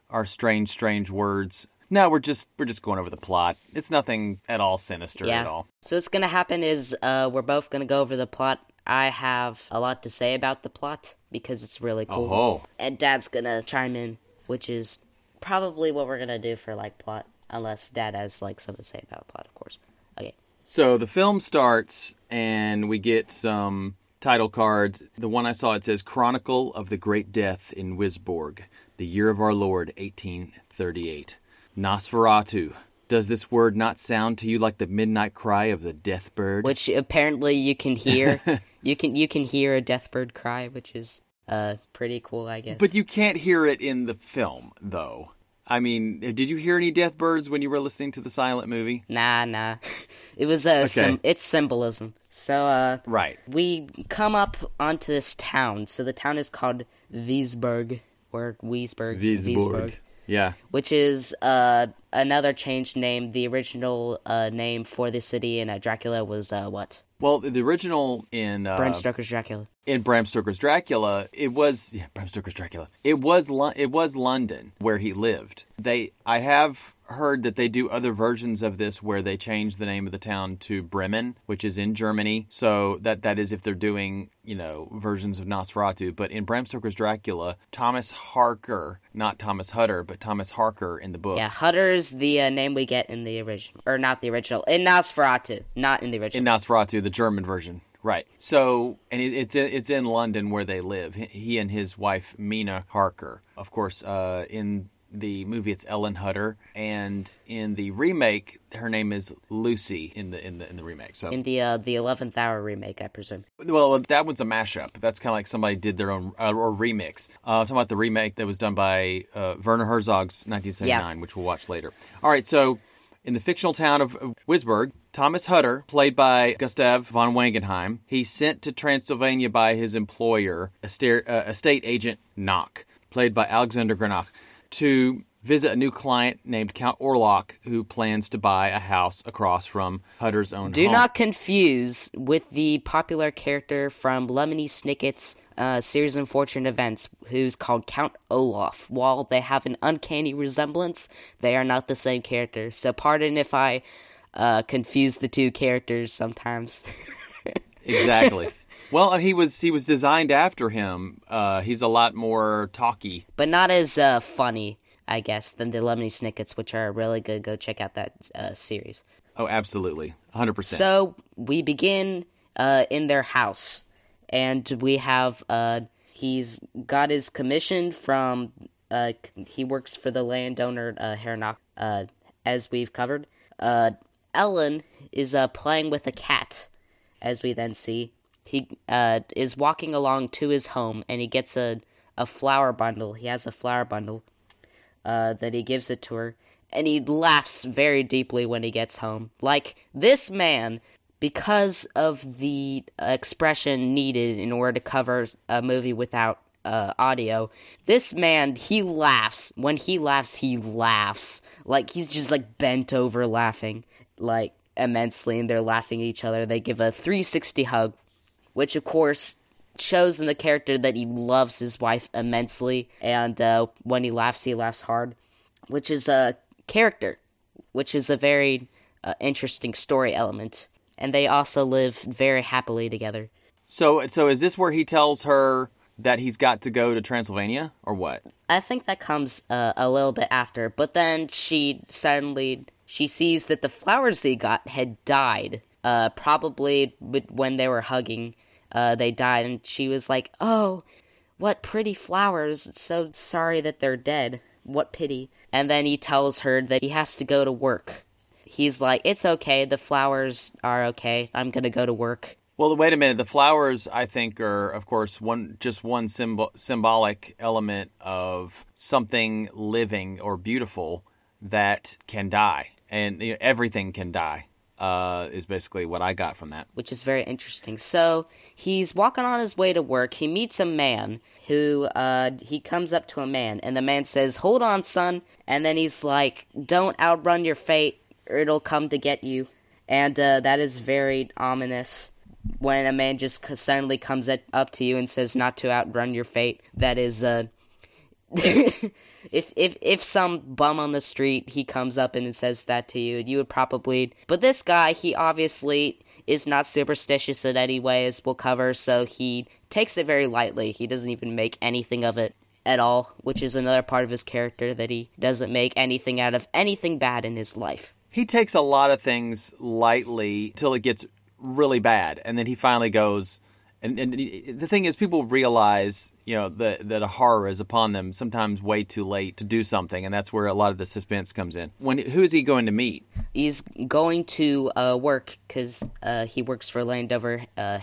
our strange, strange words. No, we're just we're just going over the plot. It's nothing at all sinister Yeah. at all. So what's gonna happen is uh, we're both gonna go over the plot. I have a lot to say about the plot because it's really cool. Oh, And Dad's gonna chime in, which is probably what we're gonna do for like plot, unless Dad has like something to say about plot, of course. Okay. So the film starts, and we get some title cards. The one I saw it says "Chronicle of the Great Death in Wisborg, the year of our Lord, 1838." Nosferatu. Does this word not sound to you like the midnight cry of the death bird? Which apparently you can hear. you can you can hear a death bird cry, which is uh pretty cool, I guess. But you can't hear it in the film, though. I mean, did you hear any death birds when you were listening to the silent movie? Nah, nah. It was a sim- it's symbolism. So uh Right. we come up onto this town. So the town is called Wiesberg or Wiesberg, Wiesberg, Yeah. which is uh another changed name. The original uh name for the city in uh, Dracula was uh what? Well, the original in uh, Bram Stoker's Dracula. in Bram Stoker's Dracula, it was yeah, Bram Stoker's Dracula. It was Lo- it was London where he lived. They I have heard that they do other versions of this where they change the name of the town to Bremen, which is in Germany. So that that is if they're doing, you know, versions of Nosferatu, but in Bram Stoker's Dracula, Thomas Harker, not Thomas Hutter, but Thomas Harker in the book. Yeah, Hutter's the uh, name we get in the original, or not the original, in Nosferatu, not in the original. in Nosferatu, the German version. Right. So, and it's it's in London where they live. He and his wife Mina Harker. Of course, uh, in the movie it's Ellen Hutter, and in the remake, her name is Lucy in the in the in the remake. So, in the uh, the eleventh hour remake, I presume. well, that one's a mashup. That's kind of like somebody did their own uh, or remix. Uh, I'm talking about the remake that was done by uh, Werner Herzog's 1979, which we'll watch later. All right, so in the fictional town of Wisberg, Thomas Hutter, played by Gustav von Wangenheim, he's sent to Transylvania by his employer, estate, uh, estate agent Knock, played by Alexander Granach, to visit a new client named Count Orlok, who plans to buy a house across from Hutter's own Do home. not confuse with the popular character from Lemony Snicket's uh, series of Fortune Events, who's called Count Olaf. While they have an uncanny resemblance, they are not the same character. So, pardon if I uh, confuse the two characters sometimes. Exactly. Well, he was he was designed after him. Uh, he's a lot more talky. but not as uh, funny. I guess, than the Lemony Snickets, which are really good. Go check out that uh, series. Oh, absolutely, hundred percent. So we begin uh, in their house, and we have uh, he's got his commission from uh, he works for the landowner uh, Hernock, uh, as we've covered. Uh, Ellen is uh, playing with a cat, as we then see. He uh, is walking along to his home, and he gets a a flower bundle. He has a flower bundle uh, that he gives it to her, and he laughs very deeply when he gets home. Like this man, because of the expression needed in order to cover a movie without uh, audio, this man he laughs. When he laughs, he laughs like he's just like bent over laughing, like immensely, and they're laughing at each other. They give a 360 hug, which of course shows in the character that he loves his wife immensely, and uh, when he laughs, he laughs hard, which is a character, which is a very uh, interesting story element. And they also live very happily together. So, so is this where he tells her that he's got to go to Transylvania, or what? I think that comes uh, a little bit after, but then she suddenly she sees that the flowers they got had died. Uh, probably when they were hugging, uh, they died, and she was like, "Oh, what pretty flowers! So sorry that they're dead. What pity." And then he tells her that he has to go to work. He's like, "It's okay. The flowers are okay. I'm gonna go to work." Well, wait a minute. The flowers, I think, are of course one just one symbol, symbolic element of something living or beautiful that can die, and you know, everything can die. Uh, is basically what I got from that. which is very interesting. So he's walking on his way to work. He meets a man who uh, he comes up to a man, and the man says, "Hold on, son." And then he's like, "Don't outrun your fate, or it'll come to get you." And uh, that is very ominous when a man just suddenly comes at, up to you and says not to outrun your fate. That is uh, if if if some bum on the street he comes up and says that to you, you would probably. But this guy, he obviously is not superstitious in any way, as we'll cover. So he takes it very lightly. He doesn't even make anything of it at all, which is another part of his character that he doesn't make anything out of anything bad in his life. He takes a lot of things lightly till it gets really bad, and then he finally goes. And, and the thing is, people realize, you know, that that a horror is upon them sometimes way too late to do something, and that's where a lot of the suspense comes in. When who is he going to meet? He's going to uh, work because uh, he works for Landover uh,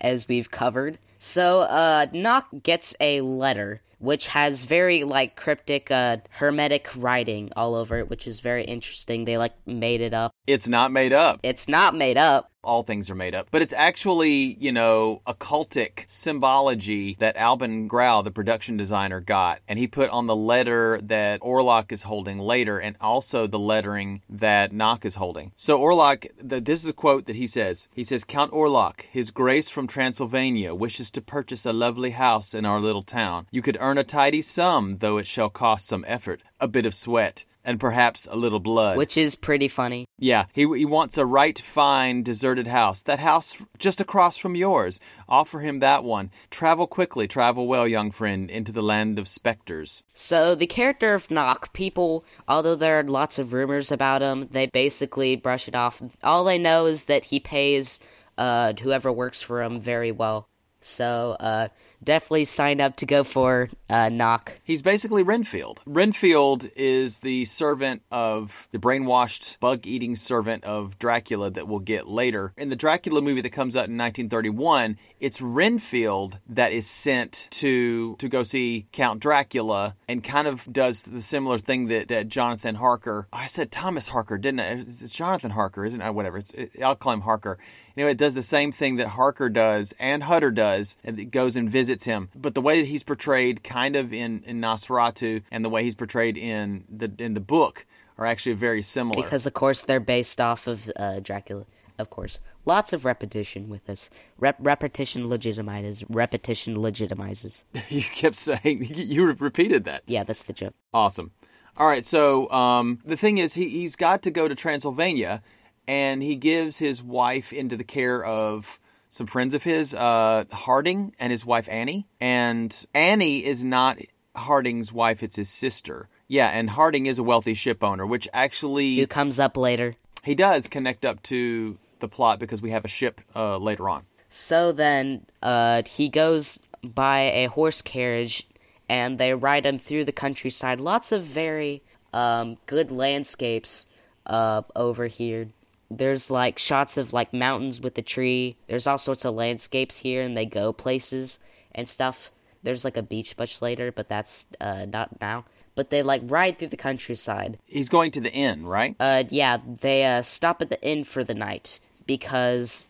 as we've covered. So uh, Knock gets a letter which has very like cryptic, uh, hermetic writing all over it, which is very interesting. They like made it up. It's not made up. It's not made up. All things are made up. But it's actually, you know, occultic symbology that Albin Grau, the production designer, got. And he put on the letter that Orlok is holding later and also the lettering that Knock is holding. So Orlok, the, this is a quote that he says. He says, Count Orlok, his grace from Transylvania, wishes to purchase a lovely house in our little town. You could earn a tidy sum, though it shall cost some effort, a bit of sweat, and perhaps a little blood. Which is pretty funny. Yeah, he, he wants a right fine deserted house. That house just across from yours. Offer him that one. Travel quickly, travel well, young friend, into the land of specters. So the character of Knock, people, although there are lots of rumors about him, they basically brush it off. All they know is that he pays uh, whoever works for him very well. So uh, definitely sign up to go for uh, Knock. He's basically Renfield. Renfield is the servant of the brainwashed, bug eating servant of Dracula that we'll get later. In the Dracula movie that comes out in 1931, it's Renfield that is sent to to go see Count Dracula and kind of does the similar thing that, that Jonathan Harker. I said Thomas Harker, didn't I? It's Jonathan Harker, isn't it? Whatever. It's it, I'll call him Harker. Anyway, it does the same thing that Harker does and Hutter does, and it goes and visits him. But the way that he's portrayed, kind of in, in Nosferatu, and the way he's portrayed in the in the book, are actually very similar. Because, of course, they're based off of uh, Dracula. Of course. Lots of repetition with this. Rep- repetition legitimizes. Repetition legitimizes. you kept saying you repeated that. Yeah, that's the joke. Awesome. All right, so um, the thing is, he, he's got to go to Transylvania, and he gives his wife into the care of some friends of his, uh, Harding and his wife Annie. And Annie is not Harding's wife, it's his sister. Yeah, and Harding is a wealthy ship owner, which actually Who comes up later. he does connect up to the plot because we have a ship uh, later on. So then, uh, he goes by a horse carriage, and they ride him through the countryside. Lots of very um, good landscapes uh, over here. There's like shots of like mountains with the tree. There's all sorts of landscapes here, and they go places and stuff. There's like a beach much later, but that's uh, not now. But they like ride through the countryside. He's going to the inn, right? Uh, yeah, they uh, stop at the inn for the night because,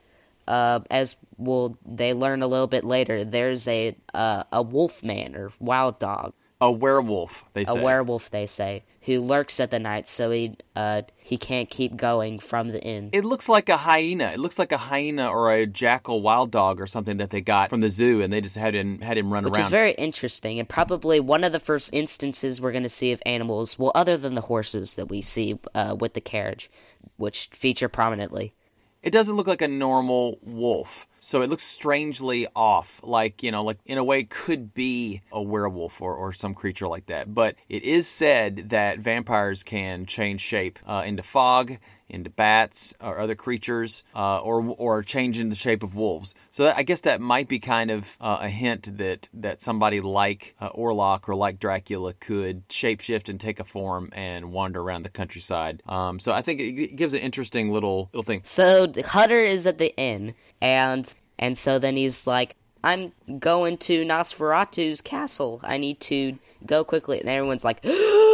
uh, as will they learn a little bit later, there's a uh, a wolf man or wild dog, a werewolf, they a werewolf they say, who lurks at the night, so he uh he can't keep going from the inn. It looks like a hyena. It looks like a hyena or a jackal wild dog or something that they got from the zoo, and they just had him had him run which around. Which is very interesting and probably one of the first instances we're going to see of animals well other than the horses that we see uh, with the carriage which feature prominently it doesn't look like a normal wolf. So it looks strangely off, like, you know, like in a way could be a werewolf or, or some creature like that. But it is said that vampires can change shape uh, into fog, into bats or other creatures, uh, or or change into the shape of wolves. So that, I guess that might be kind of uh, a hint that that somebody like uh, Orlok or like Dracula could shapeshift and take a form and wander around the countryside. Um, so I think it gives an interesting little little thing. So Hutter is at the inn, and and so then he's like, "I'm going to Nosferatu's castle. I need to go quickly." And everyone's like,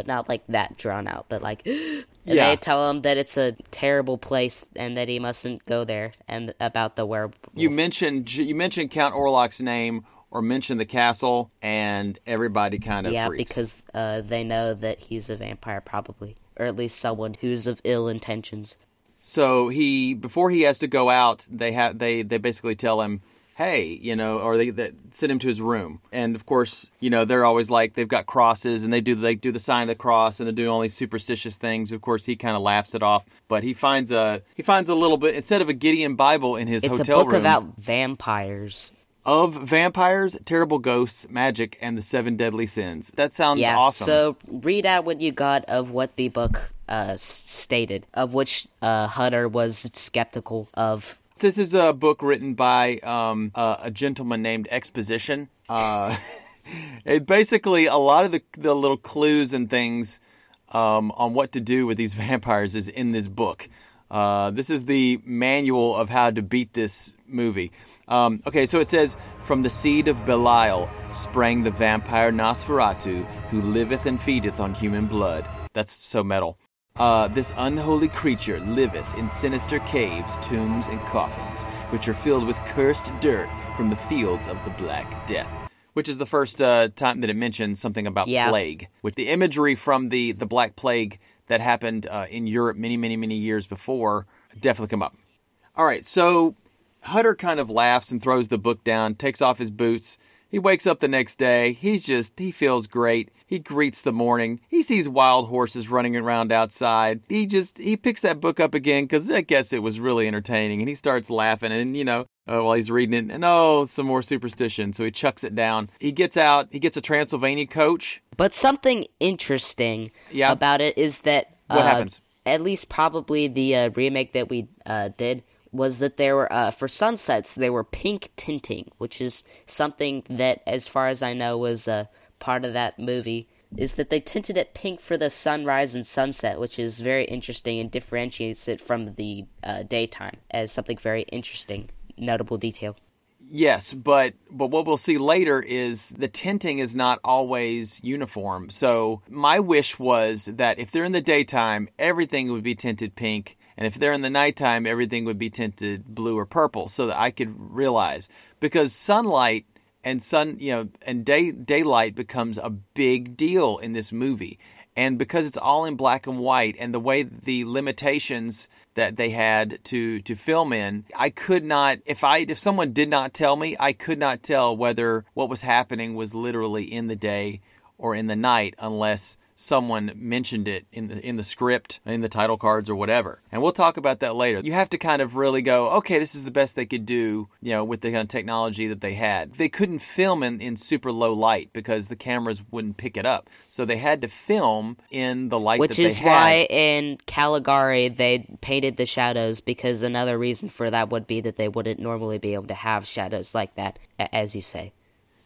but not like that drawn out, but like, and Yeah. they tell him that it's a terrible place and that he mustn't go there, and about the werewolf. You mentioned you mentioned Count Orlok's name or mentioned the castle, and everybody kind of yeah, freaks. because uh, they know that he's a vampire, probably, or at least someone who's of ill intentions. So he before he has to go out, they have they they basically tell him, "Hey, you know," or they, they send him to his room. And of course, you know, they're always like they've got crosses and they do they do the sign of the cross and they're doing all these superstitious things. Of course, he kind of laughs it off, but he finds a he finds a little bit instead of a Gideon Bible in his It's a hotel book room about vampires. of vampires, terrible ghosts, magic, and the seven deadly sins. That sounds yeah, awesome. so read out what you got of what the book uh, stated, of which uh, Hutter was skeptical of. This is a book written by um, uh, a gentleman named Exposition. Uh, it basically a lot of the the little clues and things um, on what to do with these vampires is in this book. Uh, this is the manual of how to beat this movie. Um, okay, so it says, From the seed of Belial sprang the vampire Nosferatu, who liveth and feedeth on human blood. That's so metal. Uh, this unholy creature liveth in sinister caves, tombs, and coffins, which are filled with cursed dirt from the fields of the Black Death. Which is the first uh, time that it mentions something about Yeah. plague. With the imagery from the, the Black Plague that happened uh, in Europe many, many, many years before definitely come up. All right, so Hutter kind of laughs and throws the book down, takes off his boots. He wakes up the next day. He's just, he feels great. He greets the morning. He sees wild horses running around outside. He just, he picks that book up again because I guess it was really entertaining. And he starts laughing and, you know, uh, while he's reading it, and oh, some more superstition. So he chucks it down. He gets out, he gets a Transylvania coach. But something interesting Yeah. about it is that What uh, happens? At least probably the uh, remake that we uh, did was that there were uh, for sunsets they were pink tinting, which is something that, as far as I know, was uh, part of that movie. Is that they tinted it pink for the sunrise and sunset, which is very interesting and differentiates it from the uh, daytime as something very interesting, notable detail. Yes, but but what we'll see later is the tinting is not always uniform. So my wish was that if they're in the daytime, everything would be tinted pink, and if they're in the nighttime, everything would be tinted blue or purple, so that I could realize because sunlight and sun, you know, and day daylight becomes a big deal in this movie. And because it's all in black and white and the way the limitations that they had to to film in, I could not if I if someone did not tell me, I could not tell whether what was happening was literally in the day or in the night unless someone mentioned it in the in the script, in the title cards or whatever. And we'll talk about that later. You have to kind of really go, okay, this is the best they could do, you know, with the kind of technology that they had. They couldn't film in, in super low light because the cameras wouldn't pick it up. So they had to film in the light Which that is they had. why in Caligari they painted the shadows because another reason for that would be that they wouldn't normally be able to have shadows like that, as you say.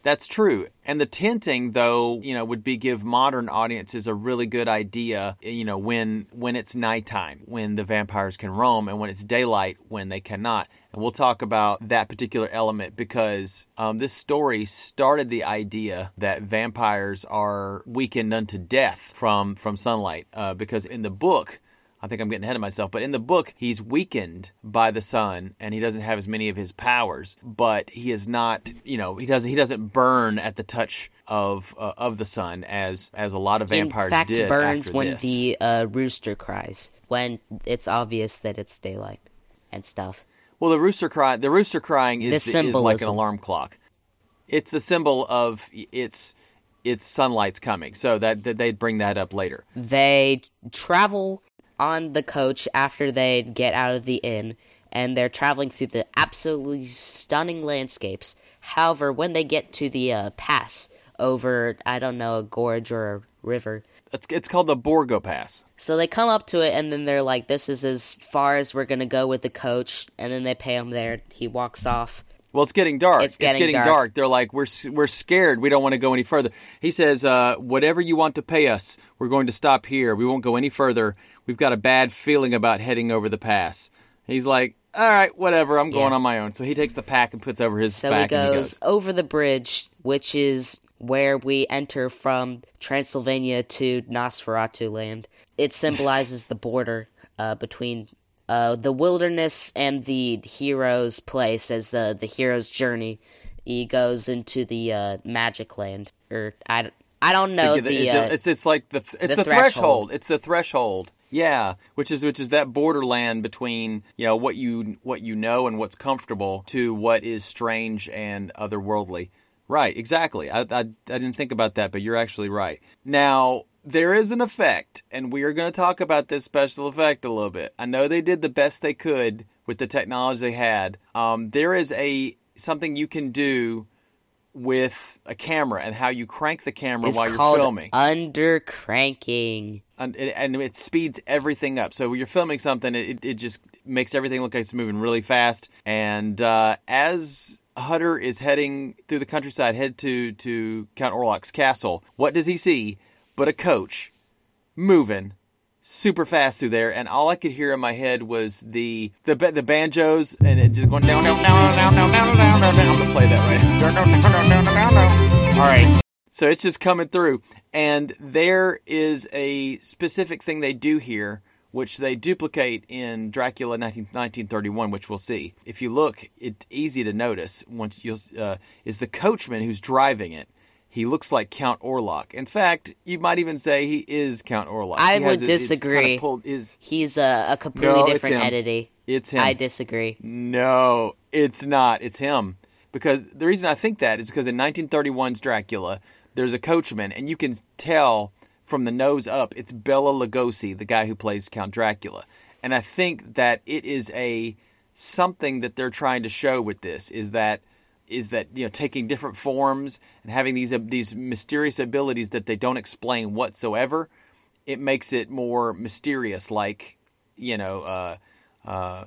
That's true. And the tinting though, you know, would be give modern audiences a really good idea, you know, when when it's nighttime, when the vampires can roam and when it's daylight when they cannot. And we'll talk about that particular element because um, this story started the idea that vampires are weakened unto death from from sunlight. Uh, because in the book, I think I'm getting ahead of myself, but in the book, he's weakened by the sun and he doesn't have as many of his powers, but he is not, you know, he doesn't he doesn't burn at the touch of uh, of the sun as as a lot of vampires in fact, did burns when this. the uh, rooster cries, when it's obvious that it's daylight and stuff. Well, the rooster cry the rooster crying is is like an alarm clock. It's the symbol of it's it's sunlight's coming. So that, that they'd bring that up later. They travel on the coach after they get out of the inn, and they're traveling through the absolutely stunning landscapes. However, when they get to the uh, pass over, I don't know, a gorge or a river, It's it's called the Borgo Pass. so they come up to it, and then they're like, "This is as far as we're gonna go with the coach." And then they pay him there. He walks off. Well, it's getting dark. It's getting dark. dark. They're like, we're we're scared. We don't want to go any further. He says, uh, whatever you want to pay us, we're going to stop here. We won't go any further. We've got a bad feeling about heading over the pass. He's like, all right, whatever. I'm going Yeah. on my own. So he takes the pack and puts over his So back. he and he goes over the bridge, which is where we enter from Transylvania to Nosferatu land. It symbolizes the border uh, between uh, the wilderness and the hero's place as uh, the hero's journey. He goes into the uh, magic land, or I, I don't know It's, the. it's, uh, it's, it's like the it's the the, threshold. threshold. It's the threshold. Yeah, which is which is that borderland between you know what you what you know and what's comfortable to what is strange and otherworldly. Right, exactly. I, I I didn't think about that, but you're actually right. Now there is an effect, and we are going to talk about this special effect a little bit. I know they did the best they could with the technology they had. Um, there is a something you can do with a camera and how you crank the camera is while you're filming under cranking. and, and it speeds everything up. So when you're filming something, it, it just makes everything look like it's moving really fast. And uh, as Hutter is heading through the countryside, head to to Count Orlok's castle, what does he see but a coach moving super fast through there? And all I could hear in my head was the the the banjos and it just going down down down down down down down down. down. I'm gonna play that right. All right. So it's just coming through. And there is a specific thing they do here, which they duplicate in Dracula 19, 1931, which we'll see. If you look, it's easy to notice once you uh, is the coachman who's driving it. He looks like Count Orlok. In fact, you might even say he is Count Orlok. I He would it- it's disagree. pulled- is He's a, a completely No, different him. entity. it's him? I disagree. No, it's not. It's him. Because the reason I think that is because in 1931's Dracula, there's a coachman, and you can tell from the nose up, it's Bela Lugosi, the guy who plays Count Dracula. And I think that it is a something that they're trying to show with this is that is that you know taking different forms and having these these mysterious abilities that they don't explain whatsoever. It makes it more mysterious, like you know. Uh, uh,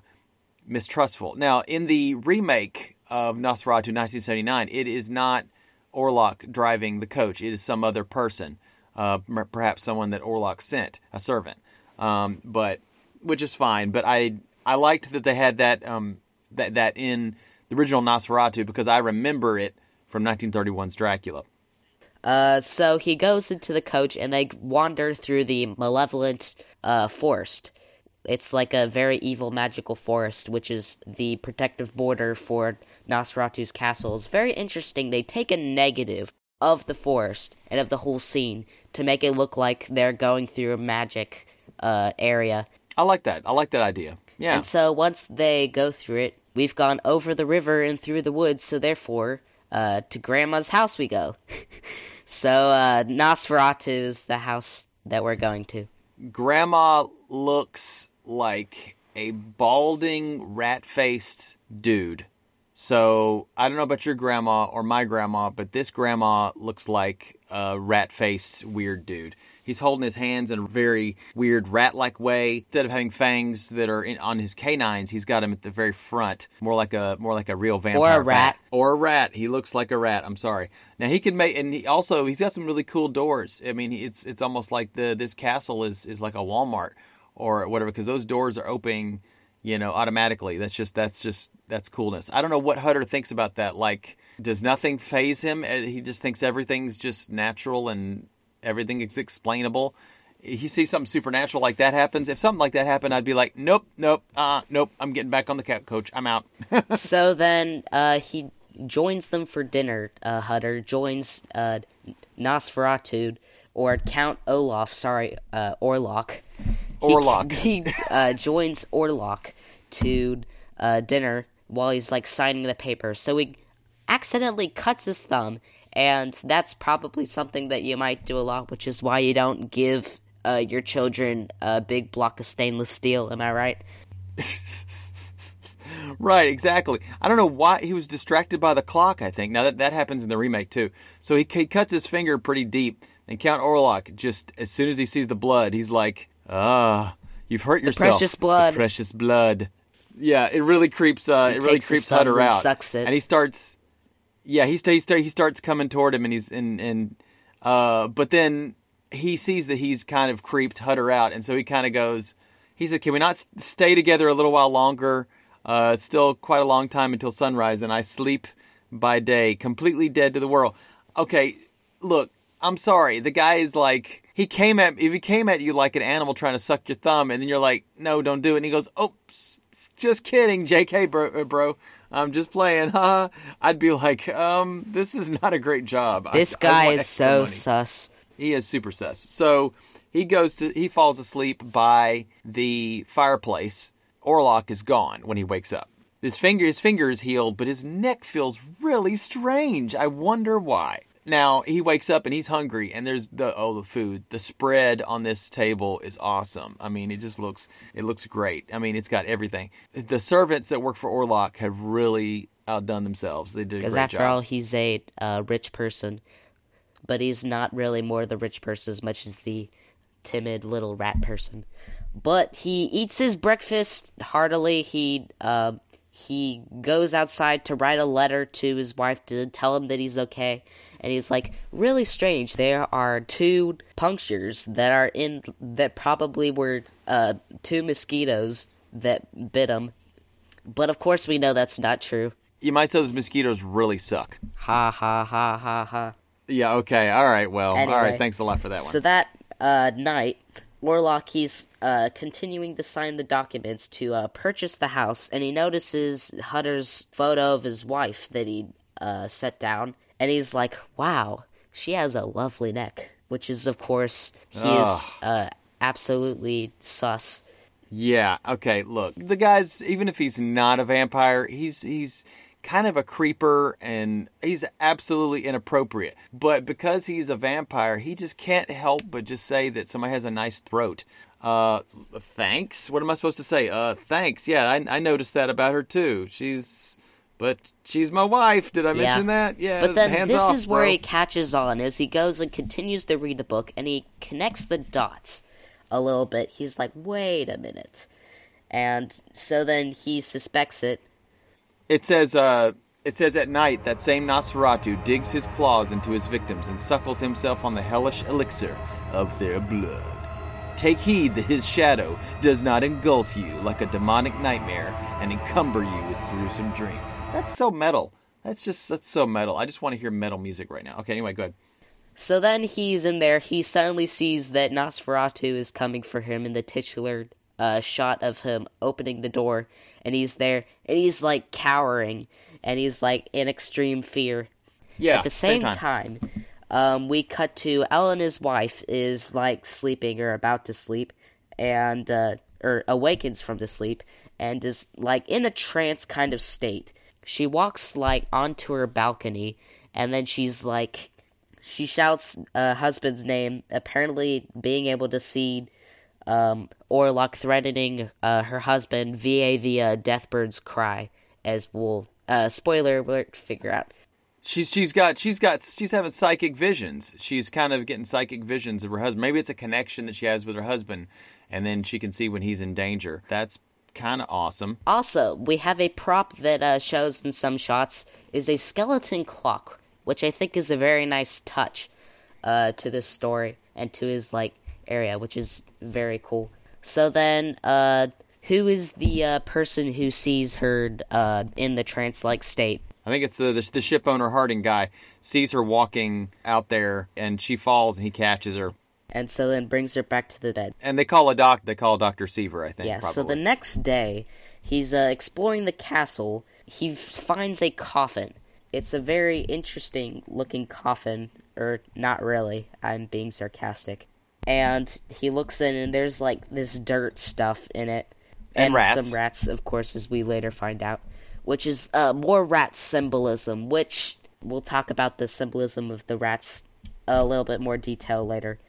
mistrustful. Now, in the remake of Nosferatu 1979, it is not Orlok driving the coach. It is some other person, uh, perhaps someone that Orlok sent, a servant. Um, but which is fine. But I I liked that they had that um, that that in the original Nosferatu because I remember it from 1931's Dracula. Uh, so he goes into the coach and they wander through the malevolent uh, forest. It's like a very evil magical forest, which is the protective border for Nosferatu's castle. It's very interesting. They take a negative of the forest and of the whole scene to make it look like they're going through a magic uh, area. I like that. I like that idea. Yeah. And so once they go through it, we've gone over the river and through the woods, so therefore, uh, to Grandma's house we go. so, uh, Nosferatu is the house that we're going to. Grandma looks like a balding, rat faced dude. So I don't know about your grandma or my grandma, but this grandma looks like a rat faced, weird dude. He's holding his hands in a very weird rat like way. Instead of having fangs that are in, on his canines, he's got them at the very front, more like a more like a real vampire. Or a rat. bat. Or a rat. He looks like a rat. I'm sorry. Now he can make, and he also he's got some really cool doors. I mean, it's it's almost like the this castle is is like a Walmart or whatever because those doors are opening, you know, automatically. That's just that's just that's coolness. I don't know what Hutter thinks about that. Like, does nothing phase him? Uh, He just thinks everything's just natural and everything is explainable. He sees something supernatural like that happens. If something like that happened, I'd be like, nope, nope, uh, nope. I'm getting back on the cat coach. I'm out. so then uh, he joins them for dinner. Uh, Hutter joins uh, Nosferatu or Count Olaf. Sorry, uh, Orlok. He- Orlok. He, uh, joins Orlok to uh, dinner while he's like signing the paper. So he accidentally cuts his thumb, and that's probably something that you might do a lot, which is why you don't give uh, your children a big block of stainless steel. Am I right? Right, exactly. I don't know why he was distracted by the clock. I think now that that happens in the remake too. So he, he cuts his finger pretty deep, and Count Orlok just as soon as he sees the blood, he's like, "Ah, you've hurt yourself." precious blood. The precious blood. Yeah, it really creeps. Uh, it really creeps Hutter and out, sucks it. and he starts. Yeah, he he, sta- he starts coming toward him, and he's and and uh, but then he sees that he's kind of creeped Hutter out, and so he kind of goes. He said, "Can we not stay together a little while longer? Uh, it's still quite a long time until sunrise, and I sleep by day, completely dead to the world." Okay, look, I'm sorry. The guy is like he came at if he came at you like an animal trying to suck your thumb, and then you're like, "No, don't do it." And he goes, "Oh, s- s- just kidding, J.K. bro, uh, bro. I'm just playing." Huh? I'd be like, "Um, this is not a great job." This I guy want is so money." sus. He is super sus. So he goes to he falls asleep by the fireplace. Orlok is gone when he wakes up. His finger his finger is healed, but his neck feels really strange. I wonder why. Now he wakes up and he's hungry, and there's the oh the food. The spread on this table is awesome. I mean, it just looks it looks great. I mean, it's got everything. The servants that work for Orlok have really outdone themselves. They did Because after job. all, he's a uh, rich person, but he's not really more the rich person as much as the timid little rat person. But he eats his breakfast heartily. He uh, he goes outside to write a letter to his wife to tell him that he's okay. And he's like, really strange. There are two punctures that are in that probably were uh, two mosquitoes that bit him. But of course, we know that's not true. you might say those mosquitoes really suck. Ha ha ha ha ha. Yeah, okay. All right. Well, all Anyway. right. Thanks a lot for that one. So that uh, night, Orlok he's uh, continuing to sign the documents to uh, purchase the house, and he notices Hutter's photo of his wife that he uh, set down, and he's like, "Wow, she has a lovely neck." Which is, of course, he is uh, absolutely sus. yeah. Okay. Look, the guy's even if he's not a vampire, he's he's kind of a creeper and he's absolutely inappropriate. But because he's a vampire, he just can't help but just say that somebody has a nice throat. Uh, thanks. What am I supposed to say? Uh, thanks. Yeah, I, I noticed that about her too. She's, but she's my wife. Did I mention that? Yeah. But then this off, is where bro. he catches on as he goes and continues to read the book and he connects the dots a little bit. He's like, wait a minute. And so then he suspects it. It says, uh, it says at night that same Nosferatu digs his claws into his victims and suckles himself on the hellish elixir of their blood. Take heed that his shadow does not engulf you like a demonic nightmare and encumber you with gruesome dream. That's so metal. That's just that's so metal. I just want to hear metal music right now. Okay, anyway, go ahead. So then he's in there. He suddenly sees that Nosferatu is coming for him in the titular uh, shot of him opening the door. And he's there. And he's like cowering. And he's like in extreme fear. Yeah. At the same, time, um, we cut to Ellen, his wife, is like sleeping or about to sleep, and uh, or awakens from the sleep and is like in a trance kind of state. She walks like onto her balcony, and then she's like She shouts uh, husband's name, apparently being able to see um, Orlok threatening uh, her husband via the uh, Deathbird's cry, as we'll uh, spoiler alert figure out. She's she's got she's got she's having psychic visions. She's kind of getting psychic visions of her husband. Maybe it's a connection that she has with her husband, and then she can see when he's in danger. That's kind of awesome. Also, we have a prop that uh, shows in some shots is a skeleton clock, which I think is a very nice touch uh, to this story and to his like area, which is very cool. So then, uh, who is the uh, person who sees her uh, in the trance-like state? I think it's the, the the ship owner Harding guy sees her walking out there, and she falls, and he catches her. And so then brings her back to the bed. And they call a doc. They call Doctor Seaver. I think. Yeah. Probably. So the next day, he's uh, exploring the castle. He finds a coffin. It's a very interesting looking coffin, or not really. I'm being sarcastic. And he looks in, and there's like this dirt stuff in it, And rats. some rats, of course, as we later find out, which is uh, more rat symbolism. Which we'll talk about the symbolism of the rats a little bit more detail later.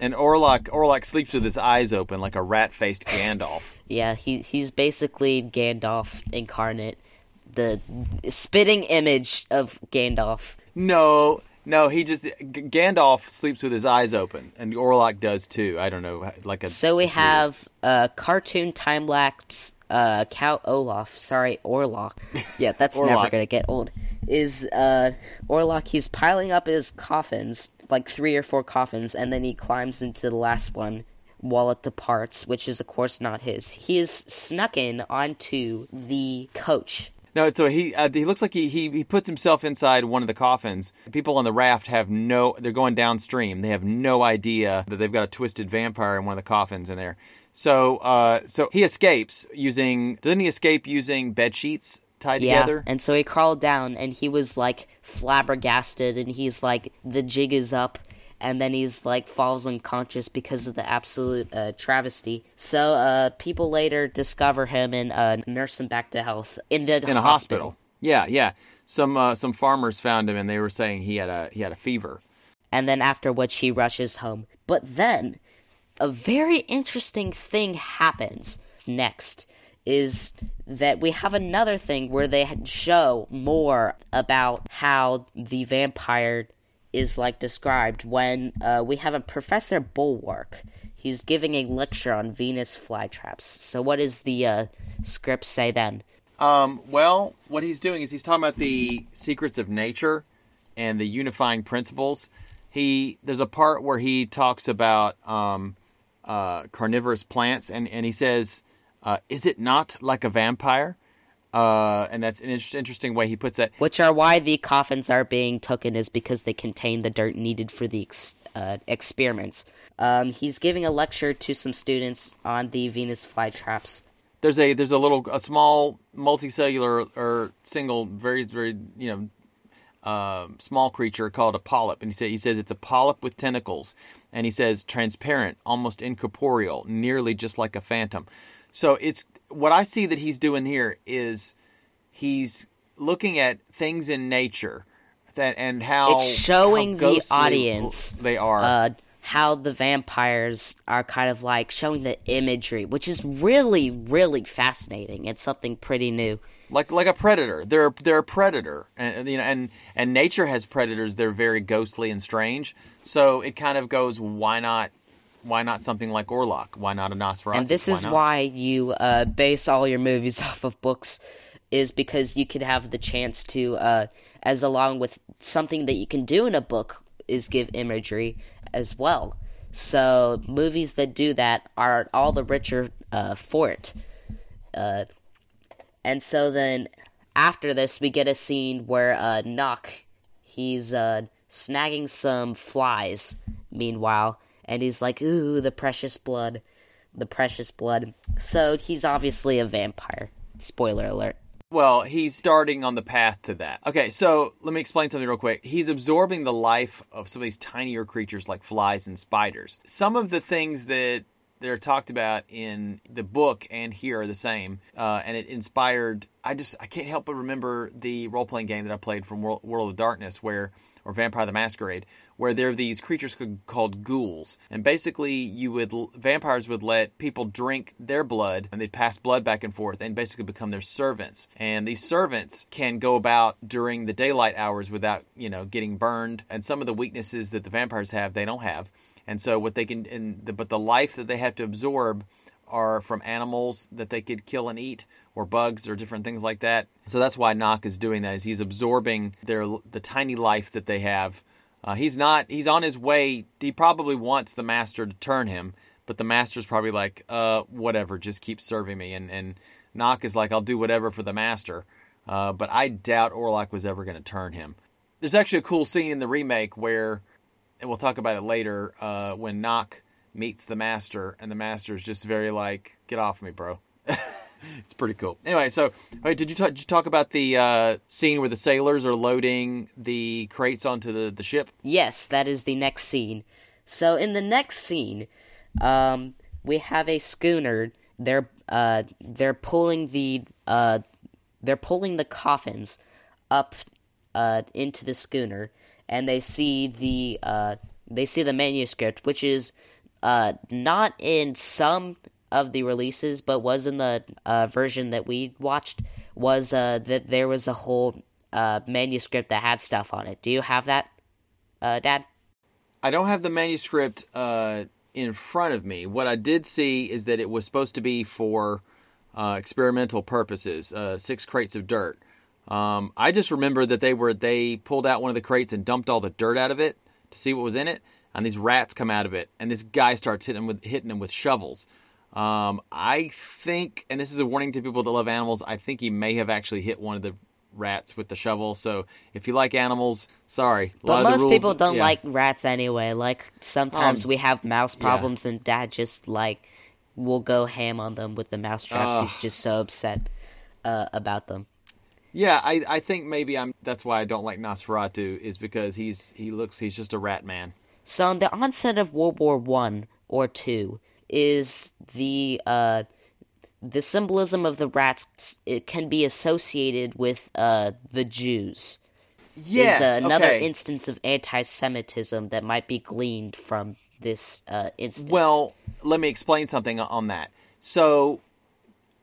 And Orlok Orlok sleeps with his eyes open like a rat faced Gandalf. Yeah, he he's basically Gandalf incarnate, the spitting image of Gandalf. No, no, he just G- Gandalf sleeps with his eyes open, and Orlok does too. I don't know, like a. So we have uh, cartoon time lapse uh, Count Olaf. Sorry, Orlok. Yeah, that's never gonna get old. Is uh, Orlok? He's piling up his coffins, like three or four coffins, and then he climbs into the last one while it departs, which is of course not his. He is snuck in onto the coach No, so he uh, he looks like he, he he puts himself inside one of the coffins. People on the raft have no. They're going downstream. They have no idea that they've got a twisted vampire in one of the coffins in there. So uh, so he escapes using. Doesn't he escape using bed sheets tied Yeah, together? and so he crawled down, and he was like flabbergasted, and he's like, the jig is up, and then he's like falls unconscious because of the absolute uh, travesty. So uh, people later discover him and uh, nurse him back to health in the in a hospital. Yeah, yeah. Some uh, some farmers found him, and they were saying he had a he had a fever. and then after which he rushes home. But then a very interesting thing happens next is that we have another thing where they show more about how the vampire is like described when uh, we have a professor Bulwer. He's giving a lecture on venus flytraps. So what does the uh, script say then? Um, well, what he's doing is he's talking about the secrets of nature and the unifying principles. He there's a part where he talks about um, uh, carnivorous plants, and and he says, uh, "Is it not like a vampire?" Uh, and that's an interesting way he puts that. which are why the coffins are being taken is because they contain the dirt needed for the ex- uh, experiments. Um, he's giving a lecture to some students on the Venus flytraps. There's a there's a little a small multicellular or single very very you know uh, small creature called a polyp, and he, say, he says it's a polyp with tentacles, and he says transparent, almost incorporeal, nearly just like a phantom. So it's what I see that he's doing here is he's looking at things in nature that and how It's showing how the audience, they are. Uh, how the vampires are kind of like showing the imagery, which is really, really fascinating. It's something pretty new. like like a predator. They're they're a predator, and you know, and and nature has predators. They're very ghostly and strange. So it kind of goes, why not? Why not something like Orlok? Why not a Nosferatu? and this is not? why you uh, base all your movies off of books is because you could have the chance to uh, as along with something that you can do in a book is give imagery as well so movies that do that are all the richer uh, for it uh, and so then after this we get a scene where uh, Knock he's uh, snagging some flies meanwhile and he's like ooh the precious blood the precious blood so he's obviously a vampire spoiler alert Well, he's starting on the path to that. Okay, so let me explain something real quick. He's absorbing the life of some of these tinier creatures like flies and spiders. Some of the things that that are talked about in the book and here are the same, uh, and it inspired I just I can't help but remember the role playing game that I played from World, World of Darkness, where or Vampire the Masquerade, where there are these creatures called ghouls, and basically you would vampires would let people drink their blood, and they'd pass blood back and forth, and basically become their servants. And these servants can go about during the daylight hours without you know getting burned, and some of the weaknesses that the vampires have they don't have, and so what they can, the, but the life that they have to absorb are from animals that they could kill and eat or bugs or different things like that. So that's why Knock is doing that is he's absorbing their the tiny life that they have. Uh, he's not he's on his way. He probably wants the master to turn him, but the master's probably like, uh, whatever, just keep serving me. And and Knock is like, I'll do whatever for the master. Uh, but I doubt Orlok was ever going to turn him. There's actually a cool scene in the remake where, and we'll talk about it later, uh, when Knock meets the master, and the master is just very like, "Get off me, bro." it's pretty cool. Anyway, so wait, did you talk, did you talk about the uh, scene where the sailors are loading the crates onto the, the ship? Yes, that is the next scene. So in the next scene, um, we have a schooner. They're uh, they're pulling the uh, they're pulling the coffins up uh, into the schooner, and they see the uh, they see the manuscript, which is uh, not in some of the releases, but was in the uh, version that we watched, was uh, that there was a whole uh, manuscript that had stuff on it. Do you have that, uh, Dad? I don't have the manuscript uh, in front of me. What I did see is that it was supposed to be for uh, experimental purposes. Six crates of dirt. Um, I just remember that they were they pulled out one of the crates and dumped all the dirt out of it to see what was in it, and these rats come out of it, and this guy starts hitting them with hitting them with shovels. Um, I think, and this is a warning to people that love animals. I think he may have actually hit one of the rats with the shovel. So if you like animals, sorry. But most people don't yeah. like rats anyway. Like sometimes Um, we have mouse problems, and Dad just like will go ham on them with the mouse traps. He's just so upset uh, about them. Yeah, I, I think maybe I'm. That's why I don't like Nosferatu is because he's he looks he's just a rat man. So on the onset of World War One or two is the uh, the symbolism of the rats. It can be associated with uh, the Jews. Yes, is uh, another okay. instance of anti-Semitism that might be gleaned from this uh, instance. Well, let me explain something on that. So,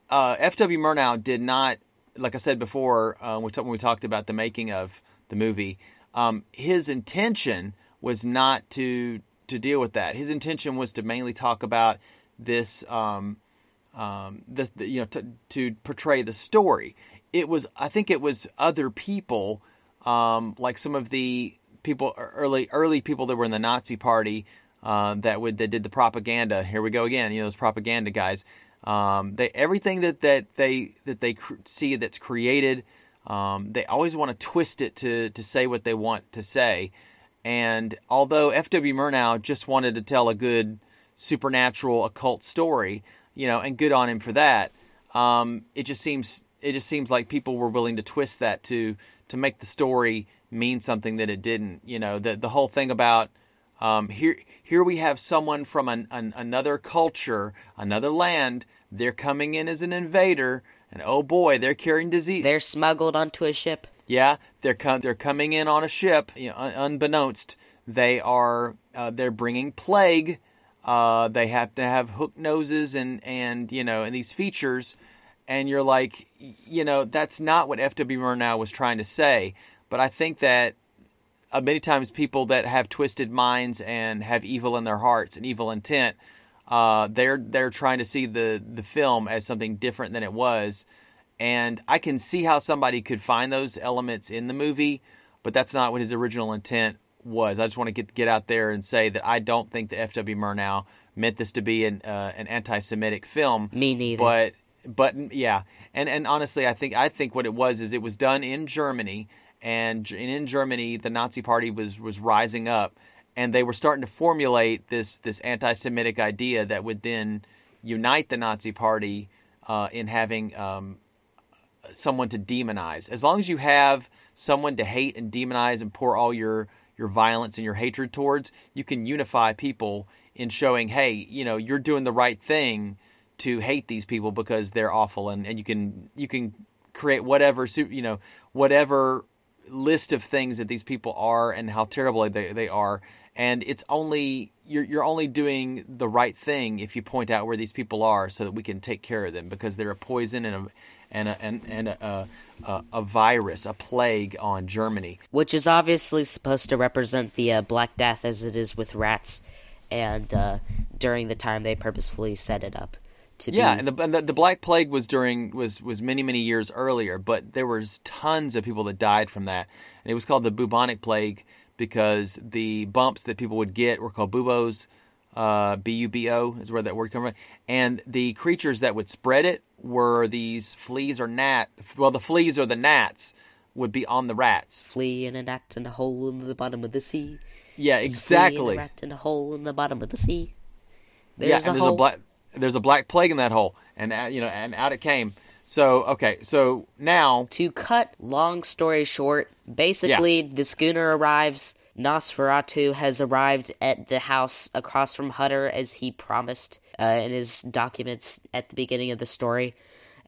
uh, F.W. Murnau did not, like I said before, uh, when we talked about the making of the movie, um, his intention was not to to deal with that. His intention was to mainly talk about this, um, um, this, you know, to, to portray the story. It was, I think, it was other people, um, like some of the people early early people that were in the Nazi party uh, that would that did the propaganda. Here we go again. You know those propaganda guys. Um, they everything that, that they that they cr- see that's created, um, they always want to twist it to to say what they want to say. And although F.W. Murnau just wanted to tell a good supernatural occult story, you know, and good on him for that, um, it just seems it just seems like people were willing to twist that to to make the story mean something that it didn't. You know, the the whole thing about um, here here we have someone from an, an, another culture, another land. They're coming in as an invader, and oh boy, they're carrying disease. they're smuggled onto a ship. Yeah, they're com- they're coming in on a ship. You know, unbeknownst, they are uh, they're bringing plague. Uh, they have to have hook noses and and you know and these features, and you're like, you know, that's not what F.W. Murnau was trying to say. But I think that uh, many times people that have twisted minds and have evil in their hearts and evil intent, uh, they're they're trying to see the the film as something different than it was, and I can see how somebody could find those elements in the movie, but that's not what his original intent was. I just want to get get out there and say that I don't think the F.W. Murnau meant this to be an uh, an anti-Semitic film. Me neither. But but yeah, and and honestly, I think I think what it was is it was done in Germany, and, and in Germany the Nazi Party was was rising up, and they were starting to formulate this this anti-Semitic idea that would then unite the Nazi Party uh, in having um, someone to demonize. As long as you have someone to hate and demonize and pour all your your violence and your hatred towards, you can unify people in showing, hey, you know, you're doing the right thing to hate these people because they're awful, and, and you can you can create whatever you know whatever list of things that these people are and how terrible they, they are and it's only you're you're only doing the right thing if you point out where these people are so that we can take care of them because they're a poison and a and a, and, and a, a, a virus, a plague on Germany. which is obviously supposed to represent the uh, Black Death as it is with rats, and uh, during the time they purposefully set it up to Yeah, be. and the, and the the Black Plague was during was was many many years earlier, but there was tons of people that died from that, and it was called the bubonic plague because the bumps that people would get were called buboes. Uh, B U B O is where that word comes from, and the creatures that would spread it were these fleas or gnat. Well, the fleas or the gnats would be on the rats. flea and a gnat in a hole in the bottom of the sea. Yeah, There's a flea and a exactly. rat in a hole in the bottom of the sea. yeah, There's and a there's hole. a black there's a black plague in that hole, and uh, you know, and out it came. So okay, so now To cut long story short, basically the schooner arrives. Nosferatu has arrived at the house across from Hutter as he promised uh, in his documents at the beginning of the story,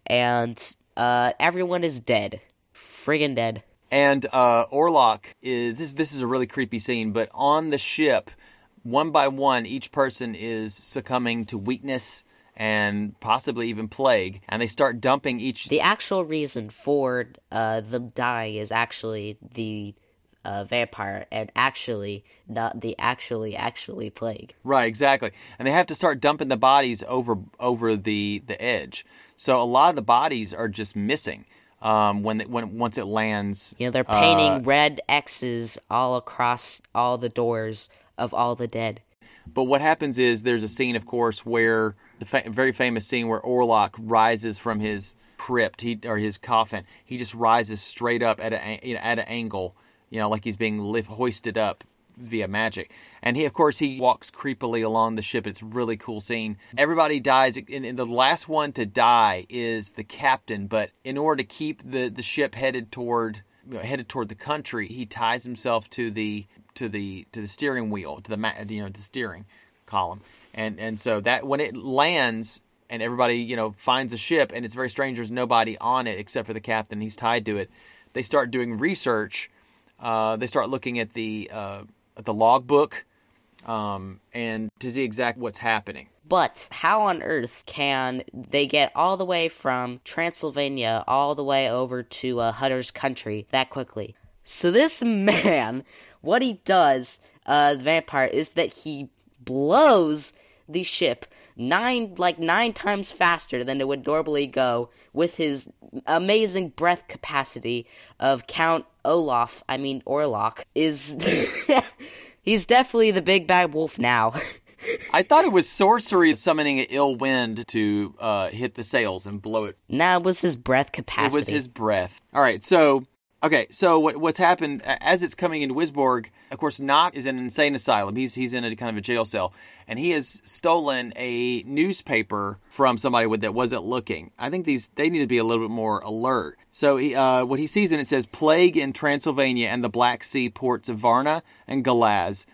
and uh, everyone is dead, friggin' dead. And uh, Orlok is this. This is a really creepy scene. But on the ship, one by one, each person is succumbing to weakness and possibly even plague. And they start dumping each. The actual reason for uh, them dying is actually the uh, vampire, and actually not the actually actually plague. Right, exactly. And they have to start dumping the bodies over over the the edge. So a lot of the bodies are just missing um, when it, when once it lands. You know, they're painting Uh, red X's all across all the doors of all the dead. But what happens is there's a scene, of course, where the fa- very famous scene where Orlok rises from his crypt, he or his coffin. He just rises straight up at a you know, at an angle, you know, like he's being lift, hoisted up via magic. And he, of course, he walks creepily along the ship. It's really cool scene. Everybody dies, and, and the last one to die is the captain. But in order to keep the the ship headed toward you know, headed toward the country, he ties himself to the to the to the steering wheel, to the you know the steering column, and and so that when it lands and everybody you know finds a ship and it's very strange, there's nobody on it except for the captain. He's tied to it. They start doing research. Uh, they start looking at the uh, at the logbook um, and to see exactly what's happening. But how on earth can they get all the way from Transylvania all the way over to uh, Hutter's country that quickly? So this man, what he does, uh, the vampire, is that he blows the ship nine like nine times faster than it would normally go with his amazing breath capacity of Count Olaf, I mean Orlok, is he's definitely the big bad wolf now. I thought it was sorcery summoning an ill wind to uh, hit the sails and blow it nah, it was his breath capacity. It was his breath. All right, so okay, so what what's happened as it's coming into Wisborg? Of course, Knock is in an insane asylum. He's he's in a kind of a jail cell, and he has stolen a newspaper from somebody with, that wasn't looking. I think these they need to be a little bit more alert. So he, uh, what he sees in it says plague in Transylvania and the Black Sea ports of Varna and Galatz.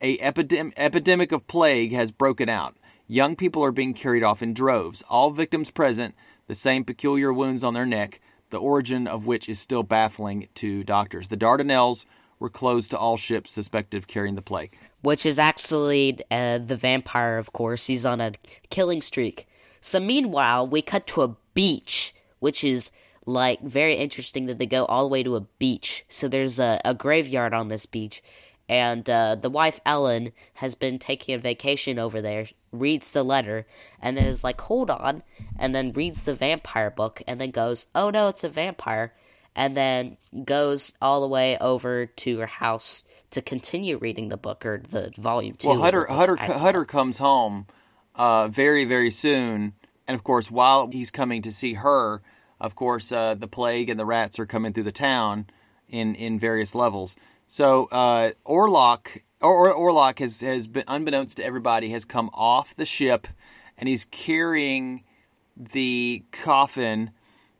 A epidem- epidemic of plague has broken out. Young people are being carried off in droves. All victims present, the same peculiar wounds on their neck, the origin of which is still baffling to doctors. The Dardanelles were closed to all ships suspected of carrying the plague. which is actually uh, the vampire, of course. He's on a killing streak. So meanwhile, we cut to a beach, which is like very interesting that they go all the way to a beach. So there's a, a graveyard on this beach, and uh, the wife Ellen has been taking a vacation over there. Reads the letter and then is like, "Hold on," and then reads the vampire book and then goes, "Oh no, it's a vampire." and then goes all the way over to her house to continue reading the book or the volume two. Well, Hutter. Hutter Hutter comes home uh, very very soon, and of course, while he's coming to see her, of course, uh, the plague and the rats are coming through the town in in various levels. So uh, Orlok or, or Orlok has has been unbeknownst to everybody has come off the ship, and he's carrying the coffin.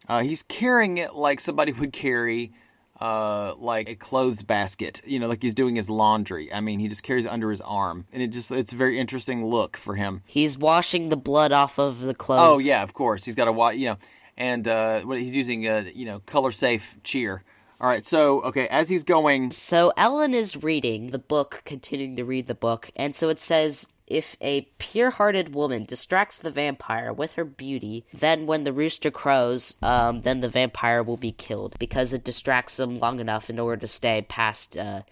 Uh, he's carrying it like somebody would carry uh, like a clothes basket, you know, like he's doing his laundry. I mean, he just carries it under his arm, and it just it's a very interesting look for him. He's washing the blood off of the clothes. Oh yeah, of course he's got to watch, you know, and uh, he's using, a you know, color safe cheer. All right, so okay, as he's going, So Ellen is reading the book, continuing to read the book, and so it says if a pure hearted woman distracts the vampire with her beauty, then when the rooster crows, um, then the vampire will be killed because it distracts him long enough in order to stay past uh,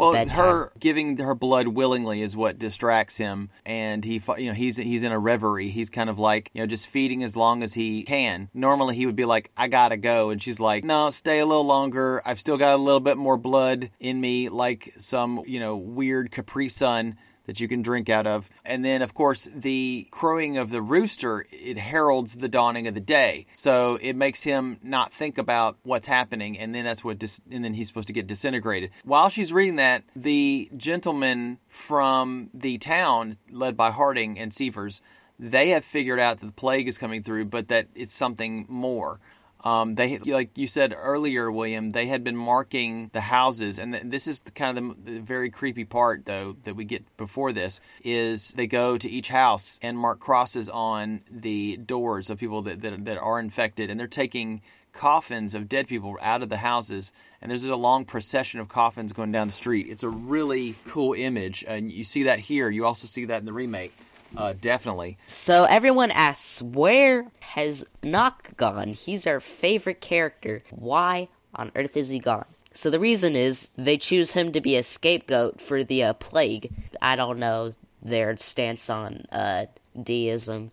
well, bedtime. her giving her blood willingly is what distracts him, and he, you know, he's he's in a reverie. He's kind of like, you know, just feeding as long as he can. Normally, he would be like, "I gotta go," and she's like, "No, stay a little longer. I've still got a little bit more blood in me, like some, you know, weird Capri Sun." That you can drink out of. And then, of course, the crowing of the rooster, it heralds the dawning of the day. So it makes him not think about what's happening. And then that's what, dis- and then he's supposed to get disintegrated. While she's reading that, the gentleman from the town, led by Harding and Sievers, they have figured out that the plague is coming through, but that it's something more. Um, they like you said earlier, William. They had been marking the houses, and th- this is the, kind of the, the very creepy part, though, that we get before this is they go to each house and mark crosses on the doors of people that, that, that are infected, and they're taking coffins of dead people out of the houses, and there's a long procession of coffins going down the street. It's a really cool image, and you see that here. You also see that in the remake. Uh, definitely. So everyone asks, where has Knock gone? He's our favorite character. Why on earth is he gone? So the reason is they choose him to be a scapegoat for the uh, plague. I don't know their stance on uh, deism,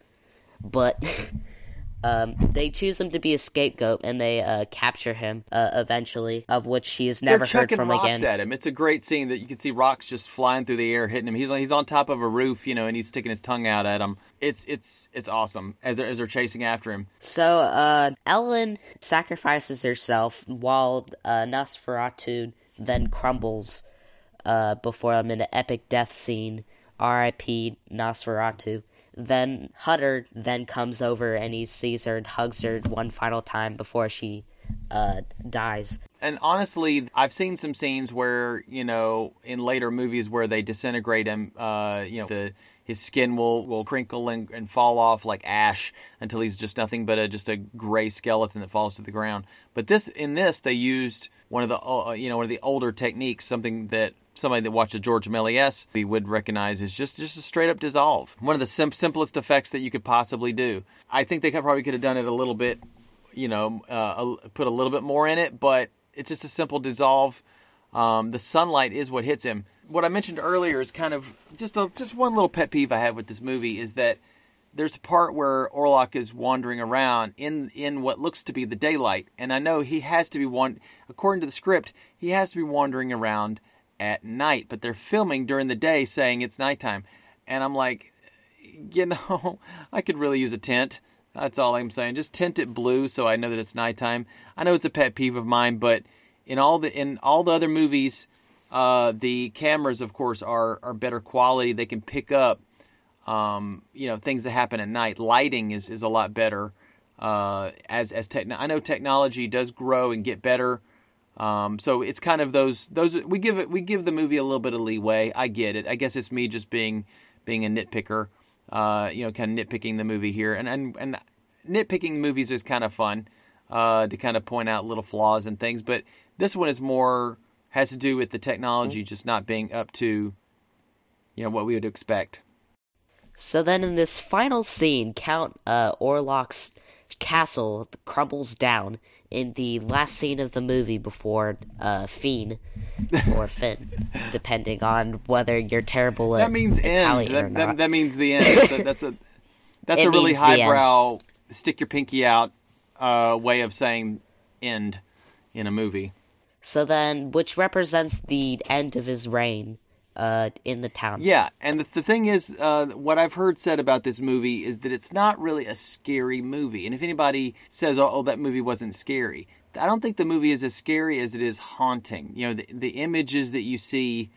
but um, they choose him to be a scapegoat and they uh, capture him uh, eventually, of which he is never They're heard from rocks again. at him. It's a great scene that you can see rocks just flying through the air, hitting him. He's he's on top of a roof, you know, and he's sticking his tongue out at him. It's it's it's awesome as they're, as they're chasing after him. So, uh, Ellen sacrifices herself while uh, Nosferatu then crumbles uh, before him in an epic death scene. R.I.P. Nosferatu. Then Hutter then comes over and he sees her and hugs her one final time before she uh, dies. And honestly, I've seen some scenes where you know in later movies where they disintegrate him. Uh, you know the his skin will, will crinkle and, and fall off like ash until he's just nothing but a just a gray skeleton that falls to the ground. But this in this they used one of the uh, you know one of the older techniques, something that somebody that watches George Méliès we would recognize is just just a straight up dissolve. One of the sim- simplest effects that you could possibly do. I think they could, probably could have done it a little bit, you know, uh, a, put a little bit more in it, but it's just a simple dissolve. Um, the sunlight is what hits him. What I mentioned earlier is kind of just a, just one little pet peeve I have with this movie is that there's a part where Orlok is wandering around in in what looks to be the daylight, and I know he has to be one. According to the script, he has to be wandering around at night, but they're filming during the day, saying it's nighttime, and I'm like, you know, I could really use a tent. That's all I'm saying. Just tint it blue so I know that it's nighttime. I know it's a pet peeve of mine, but in all the in all the other movies, uh, the cameras, of course, are are better quality. They can pick up, um, you know, things that happen at night. Lighting is is a lot better. Uh, as as techn- I know technology does grow and get better. Um, so it's kind of those those we give it we give the movie a little bit of leeway. I get it. I guess it's me just being being a nitpicker. Uh, you know, kind of nitpicking the movie here, and and and nitpicking movies is kind of fun uh, to kind of point out little flaws and things. But this one is more has to do with the technology just not being up to you know what we would expect. So then, in this final scene, Count uh, Orlok's castle crumbles down in the last scene of the movie before uh, Fiend or Finn, depending on whether you're terrible at That means end. Italian or That, that, not. that means the end. That's a that's a, that's It a really end. highbrow, stick your pinky out uh, way of saying end in a movie. So then, which represents the end of his reign uh, in the town. Yeah, and the, the thing is, uh, what I've heard said about this movie is that it's not really a scary movie. And if anybody says, "Oh, oh that movie wasn't scary," I don't think the movie is as scary as it is haunting. You know, the, the images that you see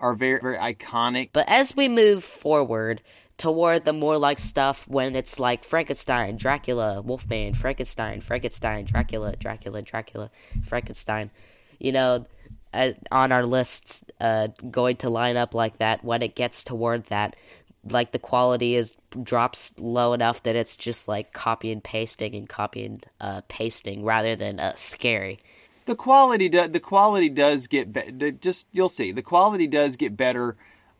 are very, very iconic. But as we move forward toward the more like stuff when it's like Frankenstein, Dracula, Wolfman, Frankenstein, Frankenstein, Dracula, Dracula, Dracula, Frankenstein, you know, uh, on our lists uh, going to line up like that when it gets toward that, like the quality is drops low enough that it's just like copy and pasting and copy and uh, pasting rather than uh, scary. The quality do, the quality does get better. just you'll see the quality does get better,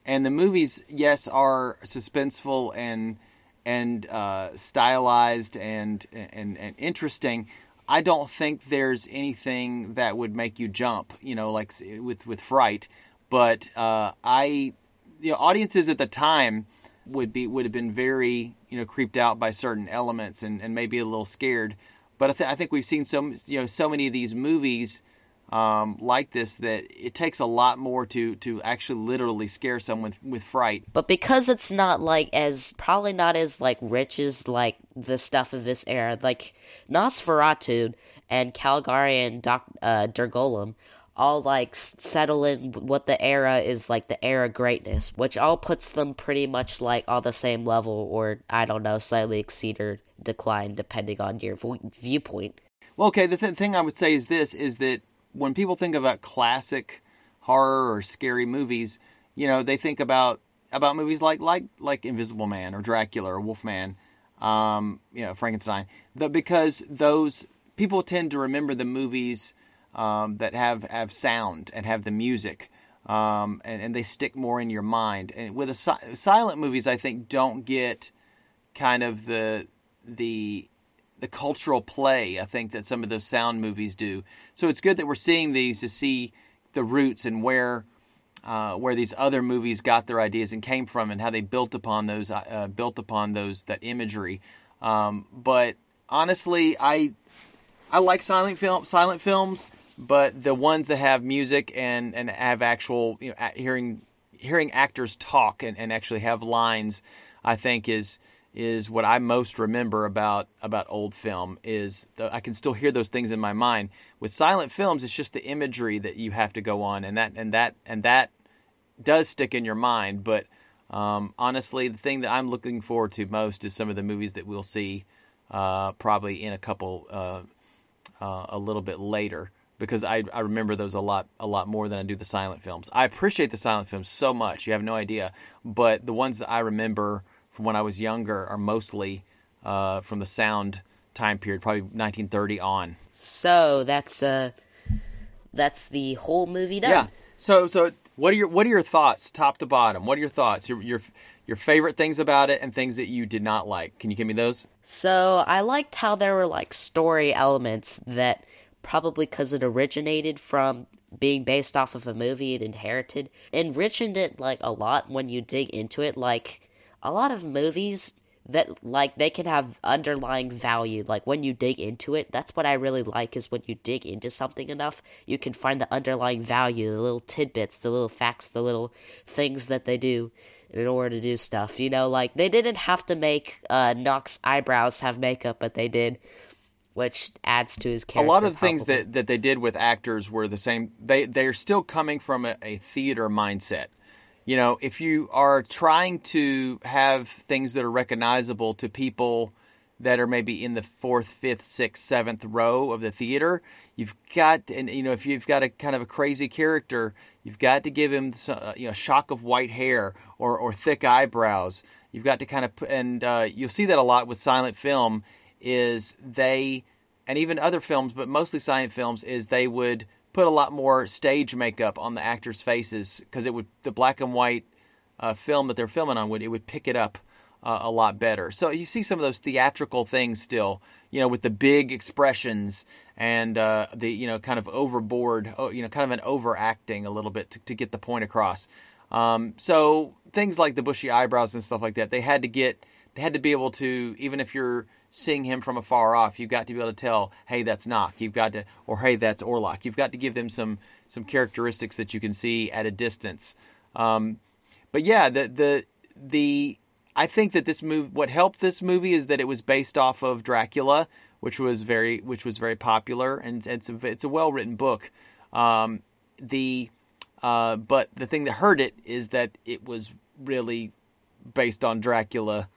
and the movies yes are suspenseful and and uh, stylized and, and and interesting. I don't think there's anything that would make you jump, you know, like with with fright. But uh, I, you know, audiences at the time would be would have been very you know creeped out by certain elements and, and maybe a little scared. But I, th- I think we've seen so you know so many of these movies um, like this that it takes a lot more to to actually literally scare someone with, with fright. But because it's not like as probably not as like rich as like the stuff of this era, like Nosferatu and Caligari and Doc uh, Der Golem all like settle in what the era is like the era greatness, which all puts them pretty much like on the same level, or I don't know, slightly exceed or decline depending on your vo- viewpoint. Well, okay, the th- thing I would say is this: is that when people think about classic horror or scary movies, you know, they think about about movies like like like Invisible Man or Dracula or Wolfman, um, you know, Frankenstein. The, because those people tend to remember the movies um, that have have sound and have the music. Um, and, and, they stick more in your mind. And with a si- silent movies, I think don't get kind of the the the cultural play. I think that some of those sound movies do. So it's good that we're seeing these to see the roots and where uh, where these other movies got their ideas and came from, and how they built upon those uh, built upon those that imagery. Um, but honestly, I I like silent film silent films but the ones that have music and, and have actual you know, hearing hearing actors talk and, and actually have lines, I think is is what I most remember about about old film is the, I can still hear those things in my mind. With silent films, it's just the imagery that you have to go on, and that and that and that does stick in your mind. But um, honestly, the thing that I'm looking forward to most is some of the movies that we'll see uh, probably in a couple uh, uh, a little bit later because I, I remember those a lot a lot more than I do the silent films. I appreciate the silent films so much. You have no idea. But the ones that I remember from when I was younger are mostly uh, from the sound time period, probably 1930 on. So that's uh that's the whole movie done. Yeah. So so what are your what are your thoughts top to bottom? What are your thoughts? Your your your favorite things about it and things that you did not like. Can you give me those? So I liked how there were like story elements that probably because it originated from being based off of a movie it inherited enriched it like a lot when you dig into it like a lot of movies that like they can have underlying value like when you dig into it that's what i really like is when you dig into something enough you can find the underlying value the little tidbits the little facts the little things that they do in order to do stuff you know like they didn't have to make uh Knock's eyebrows have makeup but they did which adds to his character. A lot of the things that, that they did with actors were the same. They they're still coming from a, a theater mindset. You know, if you are trying to have things that are recognizable to people that are maybe in the fourth, fifth, sixth, seventh row of the theater, you've got and you know if you've got a kind of a crazy character, you've got to give him uh, you know shock of white hair or or thick eyebrows. You've got to kind of and uh, you'll see that a lot with silent film is they, and even other films, but mostly silent films, is they would put a lot more stage makeup on the actors' faces because it would the black and white uh, film that they're filming on would it would pick it up uh, a lot better. So you see some of those theatrical things still, you know, with the big expressions and uh, the you know kind of overboard, oh, you know, kind of an overacting a little bit to, to get the point across. Um, so things like the bushy eyebrows and stuff like that, they had to get, they had to be able to, even if you're seeing him from afar off, you've got to be able to tell, hey, that's Knock. You've got to, or hey, that's Orlok. You've got to give them some some characteristics that you can see at a distance. Um, but yeah, the the the I think that this movie, what helped this movie is that it was based off of Dracula, which was very which was very popular, and it's a, it's a well written book. Um, the uh, but the thing that hurt it is that it was really based on Dracula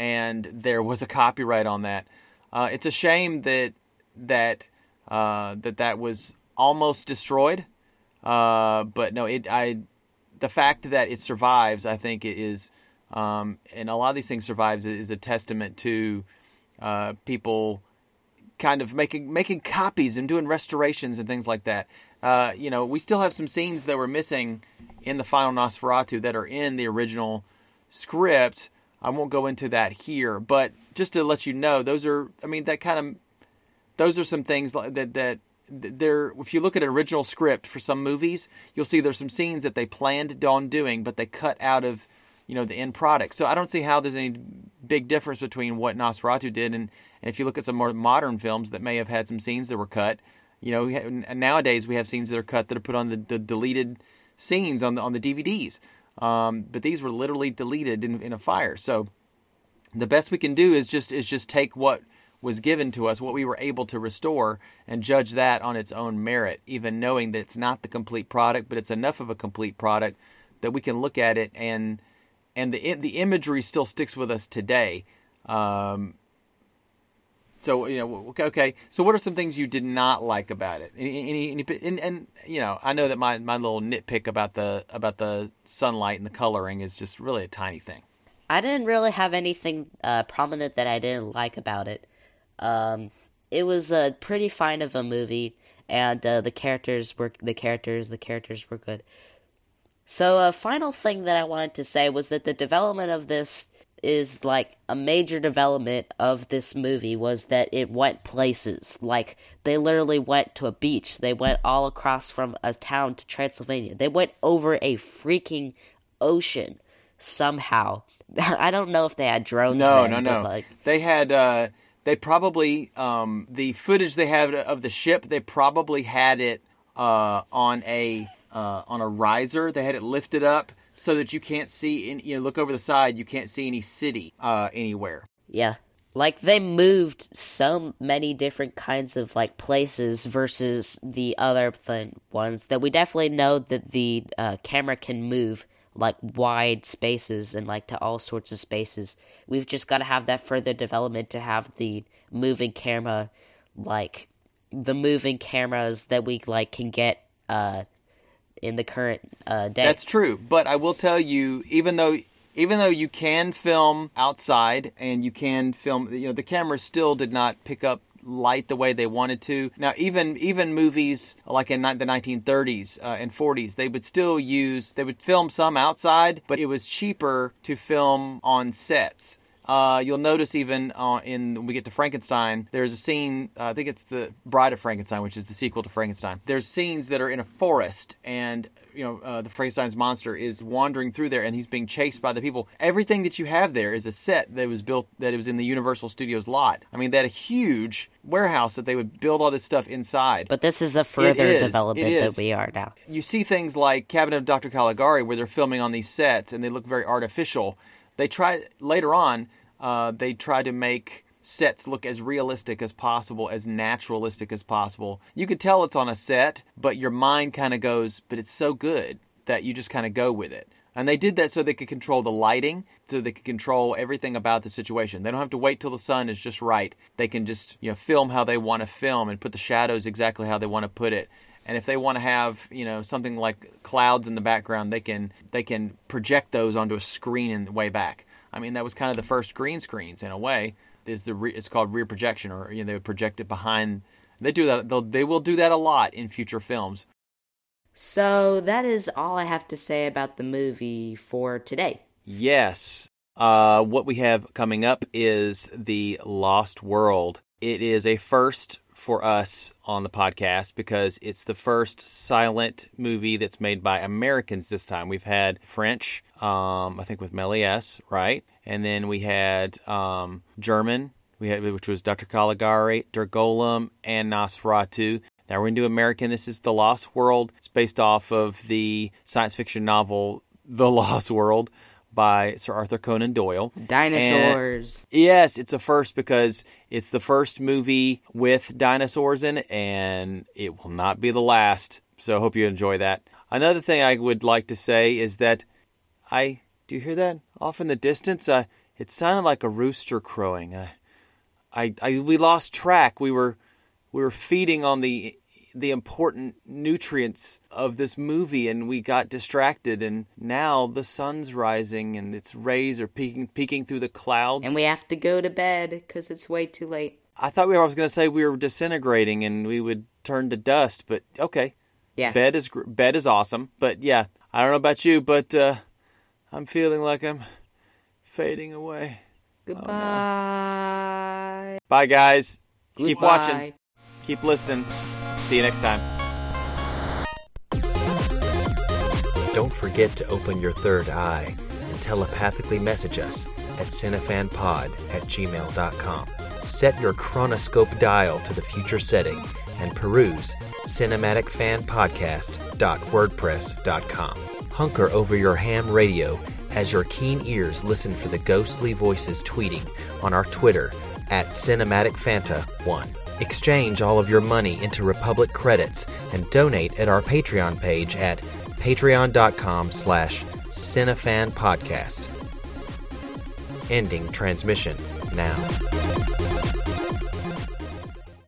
and there was a copyright on that. Uh, it's a shame that that uh, that that was almost destroyed. Uh, but no, it I the fact that it survives, I think, is Um, and a lot of these things survives is a testament to uh, people kind of making making copies and doing restorations and things like that. Uh, you know, we still have some scenes that were missing in the final Nosferatu that are in the original script. I won't go into that here, but just to let you know, those are. I mean, that kind of those are some things that that there if you look at an original script for some movies you'll see there's some scenes that they planned on doing but they cut out of you know the end product so i don't see how there's any big difference between what nosferatu did and, and if you look at some more modern films that may have had some scenes that were cut you know we have, nowadays we have scenes that are cut that are put on the, the deleted scenes on the on the dvds um, but these were literally deleted in, in a fire so the best we can do is just is just take what was given to us, what we were able to restore, and judge that on its own merit, even knowing that it's not the complete product, but it's enough of a complete product that we can look at it and and the the imagery still sticks with us today. Um, so you know, okay. So what are some things you did not like about it? Any, any, and, and you know, I know that my, my little nitpick about the about the sunlight and the coloring is just really a tiny thing. I didn't really have anything uh, prominent that I didn't like about it. Um, it was a pretty fine of a movie, and uh, the characters were the characters the characters were good. So a final thing that I wanted to say was that the development of this is like a major development of this movie was that it went places. Like they literally went to a beach. They went all across from a town to Transylvania. They went over a freaking ocean somehow. I don't know if they had drones. No, then, no, no. Like, they had. Uh, they probably um, the footage they had of the ship. They probably had it uh, on a uh, on a riser. They had it lifted up so that you can't see. In, you know, look over the side. You can't see any city uh, anywhere. Yeah. Like they moved so many different kinds of like places versus the other th- ones that we definitely know that the uh, camera can move like wide spaces and like to all sorts of spaces. We've just got to have that further development to have the moving camera like the moving cameras that we like can get uh in the current uh day. That's true, but I will tell you even though even though you can film outside and you can film you know the camera still did not pick up light the way they wanted to. Now, even even movies like in the 1930s uh, and 40s, they would still use they would film some outside, but it was cheaper to film on sets. Uh, you'll notice even uh, in when we get to Frankenstein, there's a scene. Uh, I think it's the Bride of Frankenstein, which is the sequel to Frankenstein. There's scenes that are in a forest, and you know uh, the Frankenstein's monster is wandering through there, and he's being chased by the people. Everything that you have there is a set that was built that it was in the Universal Studios lot. I mean, that a huge warehouse that they would build all this stuff inside. But this is a further is. development that we are now. you see things like Cabinet of Dr. Caligari where they're filming on these sets and they look very artificial. They try later on. Uh, they try to make sets look as realistic as possible, as naturalistic as possible. You could tell it's on a set, but your mind kind of goes, but it's so good that you just kind of go with it. And they did that so they could control the lighting, so they could control everything about the situation. They don't have to wait till the sun is just right. They can just, you know, film how they want to film and put the shadows exactly how they want to put it. And if they want to have, you know, something like clouds in the background, they can they can project those onto a screen in the way back. I mean, that was kind of the first green screens in a way. Is the re- it's called rear projection, or you know, they would project it behind. They do that. They'll, they will do that a lot in future films. So that is all I have to say about the movie for today. Yes. Uh, what we have coming up is the Lost World. It is a first for us on the podcast because it's the first silent movie that's made by Americans this time. We've had French, um, I think with Méliès, right? And then we had um, German, we had which was Dr. Caligari, Der Golem, and Nosferatu. Now we're going to do American. This is The Lost World. It's based off of the science fiction novel The Lost World by Sir Arthur Conan Doyle. Dinosaurs. And yes, it's a first because it's the first movie with dinosaurs in it, and it will not be the last. So I hope you enjoy that. Another thing I would like to say is that I do you hear that off in the distance? Uh, it sounded like a rooster crowing. Uh, I, I we lost track. We were we were feeding on the the important nutrients of this movie and we got distracted and now the sun's rising and its rays are peeking peeking through the clouds. And we have to go to bed because it's way too late. I thought we were, I was going to say we were disintegrating and we would turn to dust, but okay. Yeah. Bed is bed is awesome, but yeah, I don't know about you, but uh, I'm feeling like I'm fading away. Goodbye. Bye guys. Keep watching. Keep listening. See you next time. Don't forget to open your third eye and telepathically message us at cinefanpod at gmail.com. Set your chronoscope dial to the future setting and peruse cinematicfanpodcast.wordpress.com. Hunker over your ham radio as your keen ears listen for the ghostly voices tweeting on our Twitter at cinematicfanta1. Exchange all of your money into Republic credits and donate at our Patreon page at patreon.com slash cinefanpodcast. Ending transmission now.